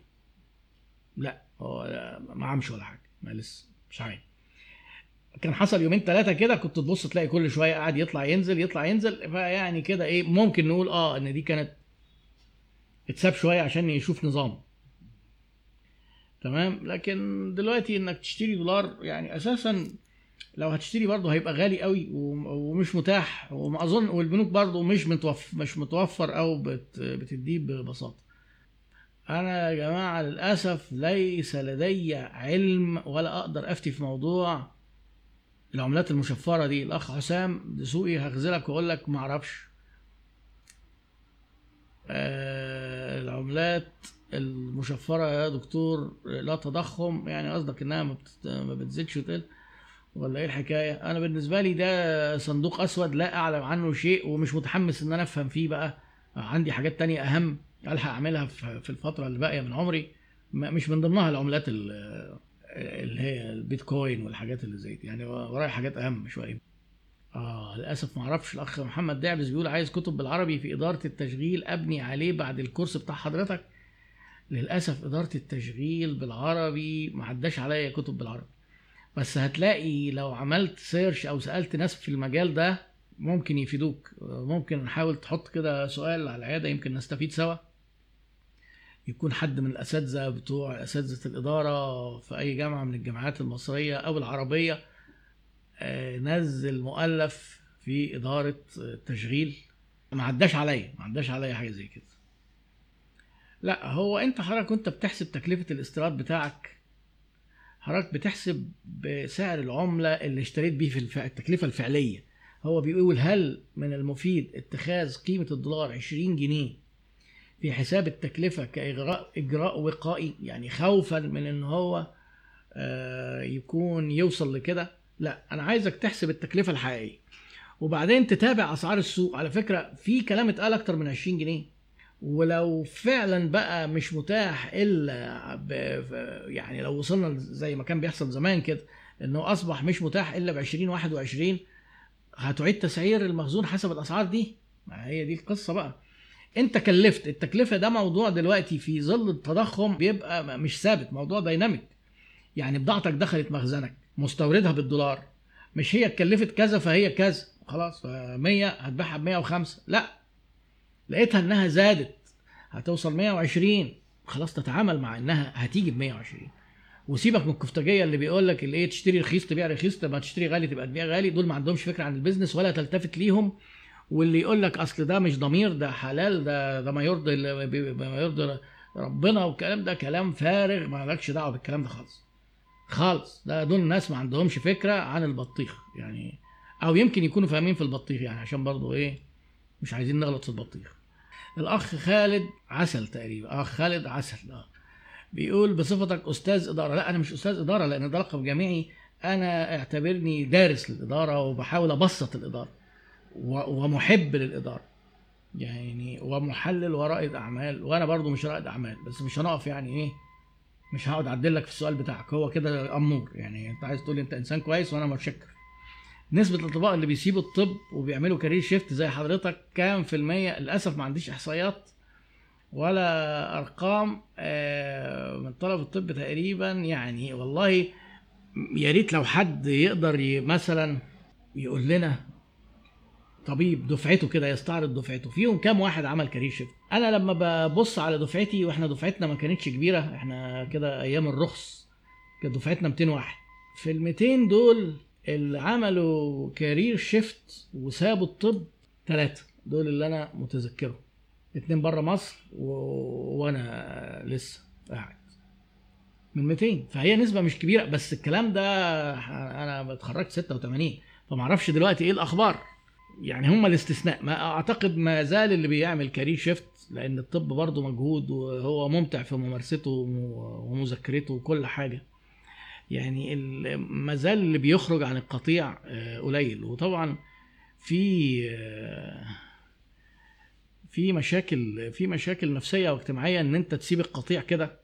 لا هو ما عامش ولا حاجة. ما لسه مش عايم كان حصل يومين ثلاثة كده كنت تبص تلاقي كل شوية قاعد يطلع ينزل يطلع ينزل. فيعني كده إيه ممكن نقول آه إن دي كانت اتساب شوية عشان يشوف نظام تمام؟ لكن دلوقتي إنك تشتري دولار يعني أساسا لو هتشتري برضه هيبقى غالي قوي ومش متاح وما أظن والبنوك برضه مش متوفر مش متوفر أو بت بتديه ببساطة. أنا يا جماعة للأسف ليس لدي علم ولا أقدر أفتي في موضوع العملات المشفرة دي. الأخ حسام دسوقي هغزلك وأقول لك ما أعرفش. آه العملات المشفرة يا دكتور لا تضخم. يعني قصدك إنها ما, بتزيدش وتقل؟ ولا إيه الحكاية؟ أنا بالنسبة لي ده صندوق أسود لا أعلم عنه شيء ومش متحمس إن أنا أفهم فيه بقى. عندي حاجات تانية أهم ألحق أعملها في الفترة اللي باقية من عمري. مش من ضمنها العملات اللي هي البيتكوين والحاجات اللي زي دي. يعني ورايا حاجات أهم شوية. آه للأسف ما أعرفش الأخ محمد دعبس بيقول عايز كتب بالعربي في إدارة التشغيل أبني عليه بعد الكورس بتاع حضرتك؟ للأسف إدارة التشغيل بالعربي ما عداش عليا كتب بالعربي. بس هتلاقي لو عملت سيرش أو سألت ناس في المجال ده ممكن يفيدوك. ممكن نحاول تحط كده سؤال على العيادة يمكن نستفيد سوا. يكون حد من الأساتذة بتوع أساتذة الإدارة في أي جامعة من الجامعات المصرية أو العربية آه، نزل مؤلف في إدارة التشغيل ما عداش عليا ما عداش عليا حاجة زي كده. لا هو انت حضرتك كنت بتحسب تكلفة الاستيراد بتاعك حضرتك بتحسب بسعر العملة اللي اشتريت بيه في التكلفة الفعلية. هو بيقول هل من المفيد اتخاذ قيمة الدولار 20 جنيه في حساب التكلفة كاجراء إجراء وقائي؟ يعني خوفا من إن هو آه، يكون يوصل لكده؟ لا أنا عايزك تحسب التكلفة الحقيقية. وبعدين تتابع أسعار السوق. على فكرة في كلام اتقال أكتر من 20 جنيه. ولو فعلا بقى مش متاح إلا. يعني لو وصلنا زي ما كان بيحصل زمان كده إنه أصبح مش متاح إلا ب 2021 هتعيد تسعير المخزون حسب الأسعار دي؟ ما هي دي القصة بقى. أنت كلفت التكلفة ده موضوع دلوقتي في ظل التضخم بيبقى مش ثابت موضوع دايناميك يعني بضاعتك دخلت مخزنك مستوردها بالدولار مش هي اتكلفت كذا فهي كذا خلاص ف 100 هتبيعها ب 105 لا. لقيتها إنها زادت. هتوصل 120 خلاص تتعامل مع إنها هتيجي ب 120 وسيبك من الكفتاجية اللي بيقول لك اللي إيه تشتري رخيص تبيع رخيص لما تشتري غالي تبقى تبيع غالي. دول ما عندهمش فكرة عن البيزنس ولا تلتفت ليهم. واللي يقول لك أصل ده مش ضمير ده حلال ده ده ما يرضي ما يرضي ربنا والكلام ده كلام فارغ. ما لكش دعوة بالكلام ده خالص. خالص. ده دول ناس ما عندهمش فكرة عن البطيخ يعني. أو يمكن يكونوا فاهمين في البطيخ يعني عشان برضه إيه مش عايزين نغلط في البطيخ. الأخ خالد عسل تقريبا أخ خالد عسل آه. بيقول بصفتك أستاذ إدارة. لا أنا مش أستاذ إدارة لأن ده لقب جامعي. أنا أعتبرني دارس للإدارة وبحاول أبسط الإدارة ومحب للإدارة. يعني ومحلل ورائد أعمال وأنا برضو مش رائد أعمال بس مش هنقف يعني إيه مش هقعد أعدل لك في السؤال بتاعك. هو كده أمور يعني أنت عايز تقول أنت إنسان كويس وأنا متشكر. نسبة الأطباء اللي بيسيبوا الطب وبيعملوا كارير شيفت زي حضرتك كام في المية؟ للأسف ما عنديش إحصائيات ولا أرقام من طلب الطب تقريبا يعني والله يا ريت لو حد يقدر مثلا يقول لنا طبيب دفعته كده يستعرض دفعته. فيهم كام واحد عمل career shift أنا لما ببص على دفعتي وإحنا دفعتنا ما كانتش كبيرة إحنا كده أيام الرخص كانت دفعتنا 200 واحد. في ال 200 دول اللي عملوا career shift وسابوا الطب ثلاثة دول اللي أنا متذكرهم. اتنين بره مصر و... وأنا لسه قاعد. من 200 فهي نسبة مش كبيرة بس الكلام ده أنا اتخرجت 86 فما أعرفش دلوقتي إيه الأخبار. يعني هم الاستثناء. ما أعتقد ما زال اللي بيعمل كارير شيفت لأن الطب برضه مجهود وهو ممتع في ممارسته ومذاكرته وكل حاجة. يعني ما زال اللي بيخرج عن القطيع قليل. وطبعا في في مشاكل في مشاكل نفسية واجتماعية إن أنت تسيب القطيع كده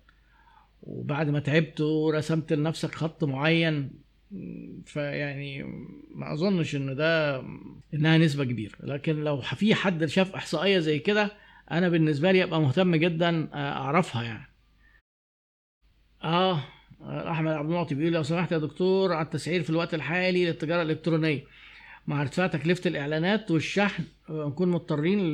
وبعد ما تعبت ورسمت لنفسك خط معين. فيعني ما أظنش إن ده إنها نسبة كبيرة. لكن لو في حد شاف إحصائية زي كده أنا بالنسبة لي أبقى مهتم جدا أعرفها يعني. آه. أحمد عبد المعطي بيقول لو سمحت يا دكتور على التسعير في الوقت الحالي للتجارة الإلكترونية. مع ارتفاع تكلفة الإعلانات والشحن نكون مضطرين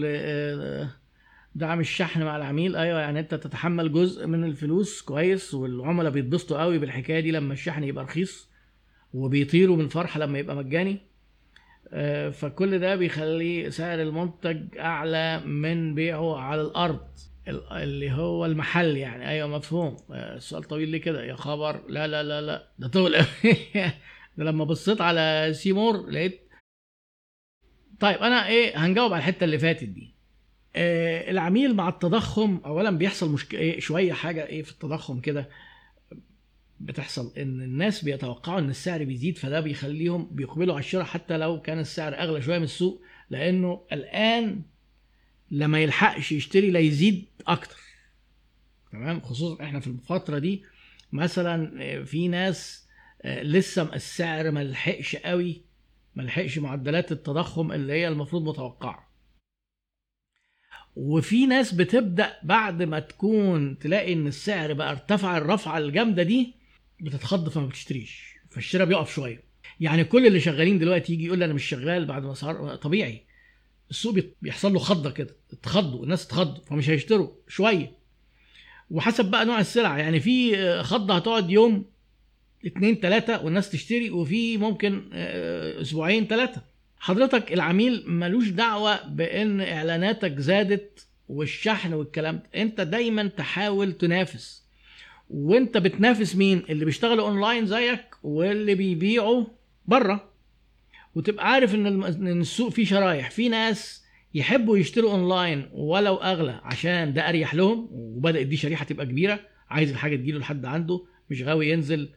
دعم الشحن مع العميل. أيوه يعني أنت تتحمل جزء من الفلوس كويس والعملاء بيتبسطوا قوي بالحكاية دي لما الشحن يبقى رخيص وبيطيروا من الفرحه لما يبقى مجاني. فكل ده بيخلي سعر المنتج أعلى من بيعه على الأرض. اللي هو المحل يعني. أيوه مفهوم. السؤال طويل ليه كده؟ يا خبر. لا لا لا لا. ده طول ده لما بصيت على سيمور لقيت طيب أنا إيه هنجاوب على الحتة اللي فاتت دي. آه العميل مع التضخم اولا بيحصل مشكله إيه شوية حاجة إيه في التضخم كده بتحصل إن الناس بيتوقعوا إن السعر بيزيد فده بيخليهم بيقبلوا على الشراء حتى لو كان السعر أغلى شوية من السوق لأنه الآن لما يلحقش يشتري لا يزيد أكتر. تمام؟ خصوصا إحنا في الفترة دي مثلا في ناس لسه السعر ما لحقش قوي ما لحقش معدلات التضخم اللي هي المفروض متوقعة. وفي ناس بتبدأ بعد ما تكون تلاقي إن السعر بقى ارتفع الرفعة الجامدة دي بتتخض فما بتشتريش فالشراء بيقف شوية. يعني كل اللي شغالين دلوقتي يجي يقول أنا مش شغال بعد ما صار طبيعي. السوق بيحصل له خضة كده اتخضوا الناس اتخضوا فمش هيشتروا شوية. وحسب بقى نوع السلعه يعني في خضة هتقعد يوم اتنين تلاتة والناس تشتري وفي ممكن أسبوعين تلاتة. حضرتك العميل ملوش دعوة بإن إعلاناتك زادت والشحن والكلام ده. أنت دايما تحاول تنافس. وأنت بتنافس مين؟ اللي بيشتغلوا أونلاين زيك واللي بيبيعوا بره. وتبقى عارف إن السوق فيه شرايح. في ناس يحبوا يشتروا أونلاين ولو أغلى عشان ده أريح لهم وبدأت دي شريحة تبقى كبيرة. عايز الحاجة تجيله لحد عنده مش غاوي ينزل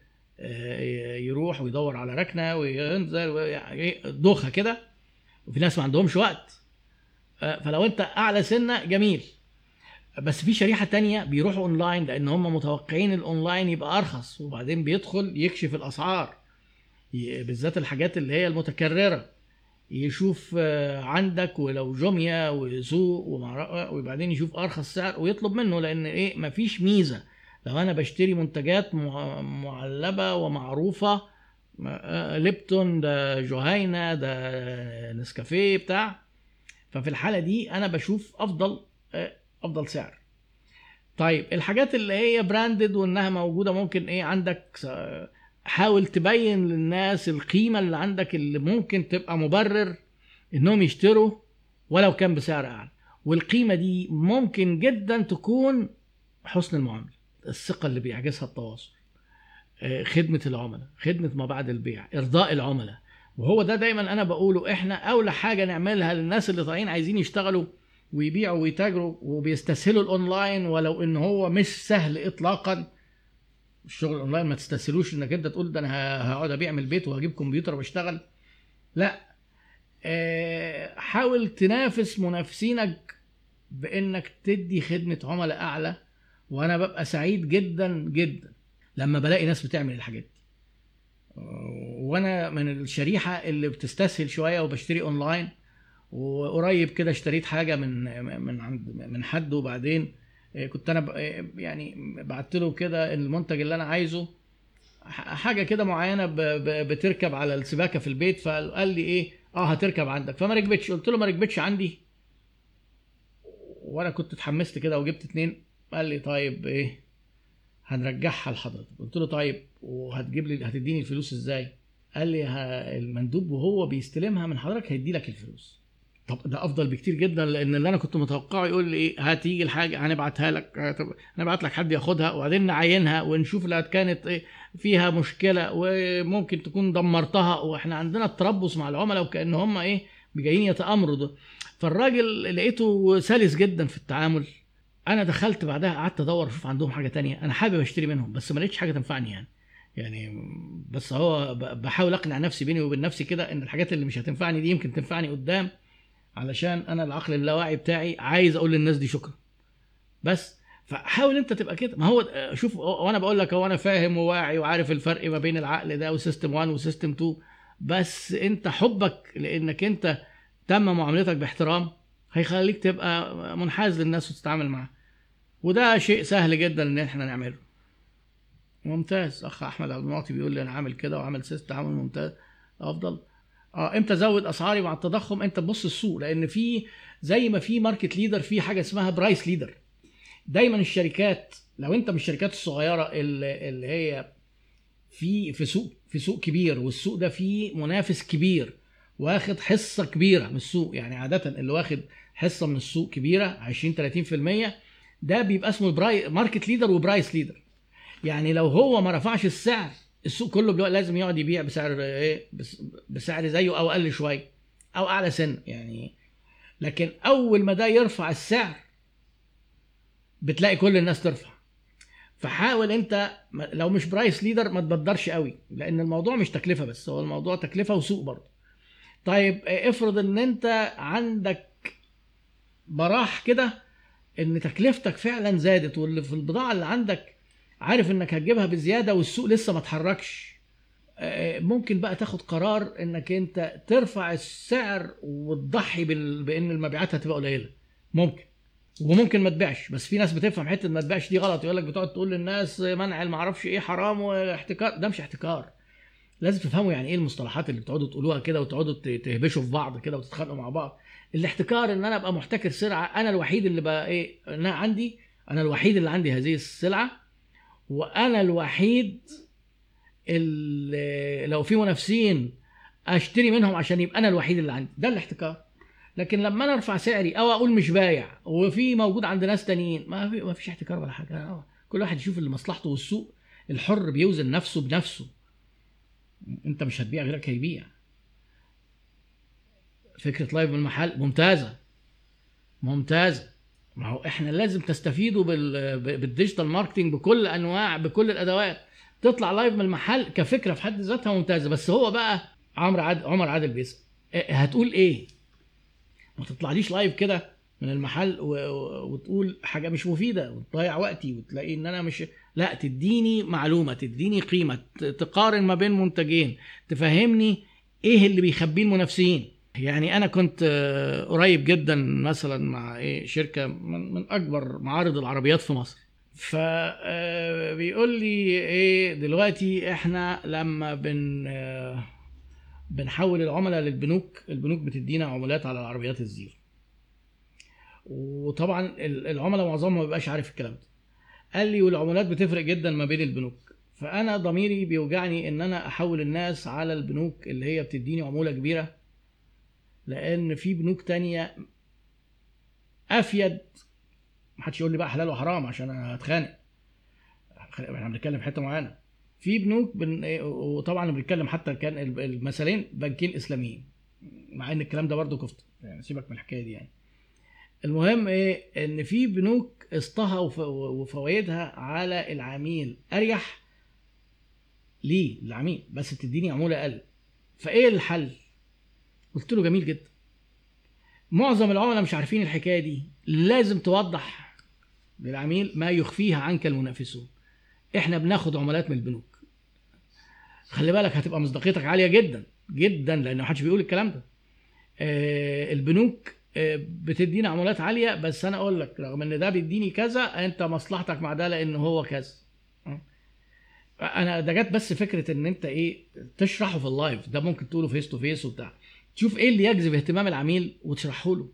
يروح ويدور على ركنة وينزل دوخة كده. وفي ناس ما عندهمش وقت. فلو أنت أغلى سنة جميل. بس في شريحة تانية بيروحوا أونلاين لأن هم متوقعين الأونلاين يبقى أرخص. وبعدين بيدخل يكشف الأسعار. بالذات الحاجات اللي هي المتكررة. يشوف عندك ولو جوميا وسوق وبعدين يشوف أرخص سعر ويطلب منه لأن إيه مفيش ميزة. لو أنا بشتري منتجات مع- معلبة ومعروفة آه، ليبتون ده جهينه ده نسكافيه بتاع ففي الحالة دي أنا بشوف أفضل آه، أفضل سعر. طيب الحاجات اللي هي براندد وإنها موجودة ممكن إيه عندك آه، حاول تبين للناس القيمة اللي عندك اللي ممكن تبقى مبرر إنهم يشتروا ولو كان بسعر أعلى. والقيمة دي ممكن جدا تكون حسن المعاملة الثقة اللي بيعجزها التواصل آه، خدمة العملاء خدمة ما بعد البيع إرضاء العملاء. وهو ده دايما أنا بقوله إحنا أولى حاجة نعملها للناس اللي طالعين عايزين يشتغلوا ويبيعوا ويتاجروا وبيستسهلوا الأونلاين ولو إن هو مش سهل اطلاقا. الشغل الأونلاين ما تستسهلوش إنك أنت تقول ده أنا هقعد أبيع من البيت وهجيب كمبيوتر وأشتغل. لا. آه، حاول تنافس منافسينك بإنك تدي خدمة عملاء أعلى وأنا ببقى سعيد جدا جدا لما بلاقي ناس بتعمل الحاجات دي. وأنا من الشريحة اللي بتستسهل شوية وبشتري أونلاين وقريب كده اشتريت حاجة من من عند من حد وبعدين كنت أنا آه، يعني بعت له كده المنتج اللي أنا عايزه حاجة كده معينة بتركب على السباكة في البيت فقال لي إيه؟ آه هتركب عندك. فما ركبتش. قلت له ما ركبتش عندي. وأنا كنت اتحمست كده وجبت اتنين. قال لي طيب إيه؟ هنرجعها لحضرتك. قلت له طيب وهتجيب لي هتديني الفلوس إزاي؟ قال لي المندوب وهو بيستلمها من حضرتك هيدي لك الفلوس. طب ده أفضل بكتير جدا لأن اللي أنا كنت متوقعه يقول لي إيه هتيجي الحاجة هنبعتها لك. هنبعت لك حد ياخدها وبعدين نعاينها ونشوف لو كانت إيه فيها مشكلة وممكن تكون دمرتها. وإحنا عندنا التربص مع العملاء وكأن هم إيه جايين يتأمروا ده. فالراجل لقيته سلس جدا في التعامل. أنا دخلت بعدها قعدت أدور أشوف عندهم حاجة تانية. أنا حابب أشتري منهم بس ما لقيتش حاجة تنفعني يعني. يعني بس هو بحاول أقنع نفسي بيني وبين نفسي كده إن الحاجات اللي مش هتنفعني دي يمكن تنفعني قدام. علشان أنا العقل اللاواعي بتاعي عايز أقول للناس دي شكرا. بس فحاول أنت تبقى كده. ما هو شوف وأنا بقول لك هو أنا فاهم وواعي وعارف الفرق ما بين العقل ده و system 1 و system 2 بس أنت حبك لأنك أنت تم معاملتك باحترام هيخليك تبقى منحاز للناس وتتعامل معاها. وده شيء سهل جدا إن إحنا نعمله. ممتاز. أخ أحمد عبد المعطي بيقول لي أنا عامل كده وعامل system تعامل ممتاز. أفضل. آه إمتى ازود أسعاري مع التضخم انت تبص السوق. لأن في زي ما في market leader في حاجة اسمها price leader دايما الشركات لو انت من الشركات الصغيرة اللي, اللي هي في في سوق في سوق كبير والسوق ده فيه منافس كبير واخد حصة كبيرة من السوق. يعني عادة اللي واخد حصة من السوق كبيرة 20 30% ده بيبقى اسمه market leader و price leader يعني لو هو ما رفعش السعر السوق كله بيبقى لازم يقعد يبيع بسعر إيه بس- بسعر زيه أو أقل شوية أو أعلى سن يعني. لكن أول ما ده يرفع السعر بتلاقي كل الناس ترفع. فحاول أنت لو مش price leader ما تبدرش قوي لأن الموضوع مش تكلفة بس هو الموضوع تكلفة وسوق برضه. طيب افرض إن أنت عندك براح كده إن تكلفتك فعلا زادت واللي في البضاعة اللي عندك عارف إنك هتجيبها بزيادة والسوق لسه ما اتحركش. آه، ممكن بقى تاخد قرار إنك أنت ترفع السعر وتضحي. بإن المبيعات هتبقى قليلة. ممكن. وممكن ما تبيعش. بس في ناس بتفهم حتة ما تبيعش دي غلط. يقول لك بتقعد تقول للناس منع ما أعرفش إيه حرام واحتكار. ده مش احتكار. لازم تفهموا يعني إيه المصطلحات اللي بتقعدوا تقولوها كده وتقعدوا تهبشوا في بعض كده وتتخانقوا مع بعض. الاحتكار إن أنا أبقى محتكر سلعة أنا الوحيد اللي بقى إيه أنا عندي أنا الوحيد اللي عندي هذه السلعة. وأنا الوحيد اللي لو في منافسين أشتري منهم عشان يبقى أنا الوحيد اللي عندي. ده الاحتكار. لكن لما أنا أرفع سعري أو أقول مش بايع وفي موجود عند ناس تانيين ما في ما فيش احتكار ولا حاجة. آه، كل واحد يشوف اللي مصلحته والسوق الحر بيوزن نفسه بنفسه. أنت مش هتبيع غيرك هيبيع. فكرة live من المحل ممتازة. ممتازة. ما هو إحنا لازم تستفيدوا بال... بال digital marketing بكل أنواع بكل الأدوات. تطلع live من المحل كفكرة في حد ذاتها ممتازة. بس هو بقى عمرو عادل عمر عادل بيسأل إيه- هتقول إيه؟ ما تطلعليش live كده من المحل وتقول حاجة مش مفيدة وتضيع وقتي وتلاقي إن أنا مش لا تديني معلومة تديني قيمة تقارن ما بين منتجين تفهمني إيه اللي بيخبيه المنافسين. يعني أنا كنت آه، قريب جدا مثلا مع إيه شركة من, من أكبر معارض العربيات في مصر. فبيقول لي إيه دلوقتي إحنا لما بن آه، بنحول العملاء للبنوك البنوك بتدينا عمولات على العربيات الزيرو. وطبعا ال- العملاء معظمهم ما بيبقاش عارف الكلام ده. قال لي والعمولات بتفرق جدا ما بين البنوك. فأنا ضميري بيوجعني إن أنا أحول الناس على البنوك اللي هي بتديني عمولة كبيرة. لأن في بنوك تانية افيد محدش يقول لي بقى حلال وحرام عشان أنا هتخانق إحنا بنتكلم في حتة معينة. في بنوك بن... وطبعا بنتكلم حتى كان ال- المثلين بنكين إسلاميين مع إن الكلام ده برضه كفته يعني سيبك من الحكاية دي يعني. المهم إيه؟ إن في بنوك قسطها وف- وفوائدها على العميل أريح ليه؟ العميل بس بتديني عمولة أقل. فإيه الحل؟ قلت له جميل جدا. معظم العملاء مش عارفين الحكاية دي. لازم توضح للعميل ما يخفيها عنك المنافسون. إحنا بناخد عملات من البنوك. خلي بالك هتبقى مصداقيتك عالية جدا جدا لأن محدش بيقول الكلام ده. آه، البنوك آه، بتدينا عمولات عالية بس أنا أقول لك رغم إن ده بيديني كذا أنت مصلحتك مع ده لأن هو كذا. أنا ده جت بس فكرة إن أنت إيه تشرحه في ال live. ده ممكن تقوله face to face وبتاع. تشوف إيه اللي يجذب اهتمام العميل وتشرحه له.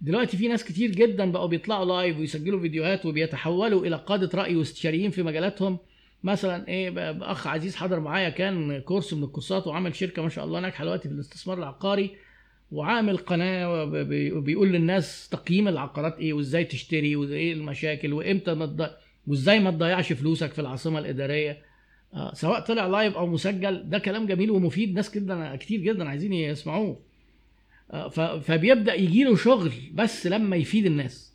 دلوقتي في ناس كتير جدا بقوا بيطلعوا live ويسجلوا فيديوهات وبيتحولوا إلى قادة رأي واستشاريين في مجالاتهم. مثلا إيه اخ عزيز حضر معايا كان كورس من الكورسات وعمل شركة ما شاء الله ناجحة دلوقتي في الاستثمار العقاري وعامل قناة وب- بي- وبيقول للناس تقييم العقارات إيه وإزاي تشتري وإيه المشاكل وإمتى ما وإزاي ما تضيعش فلوسك في العاصمة الإدارية. سواء طلع live أو مسجل ده كلام جميل ومفيد. ناس كده كتير جدا عايزين يسمعوه. آه، فبيبدأ يجي له شغل بس لما يفيد الناس.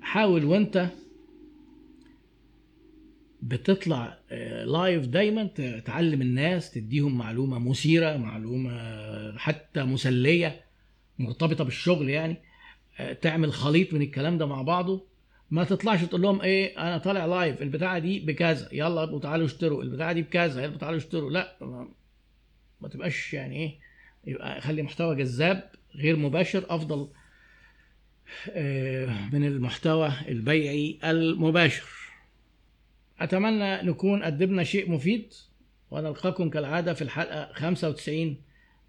حاول وأنت بتطلع آه، live دايما تعلم الناس تديهم معلومة مثيرة معلومة آه، حتى مسلية مرتبطة بالشغل يعني. آه، تعمل خليط من الكلام ده مع بعضه. ما تطلعش تقول لهم إيه أنا طالع live البتاعة دي بكذا. يلا تعالوا اشتروا. البتاعة دي بكذا يلا تعالوا اشتروا. لا ما, تبقاش يعني إيه يبقى خلي محتوى جذاب غير مباشر أفضل آه، من المحتوى البيعي المباشر. أتمنى نكون قدمنا شيء مفيد ونلقاكم كالعادة في الحلقة 95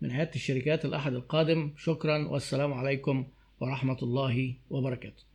من عياده الشركات الأحد القادم. شكرا والسلام عليكم ورحمة الله وبركاته.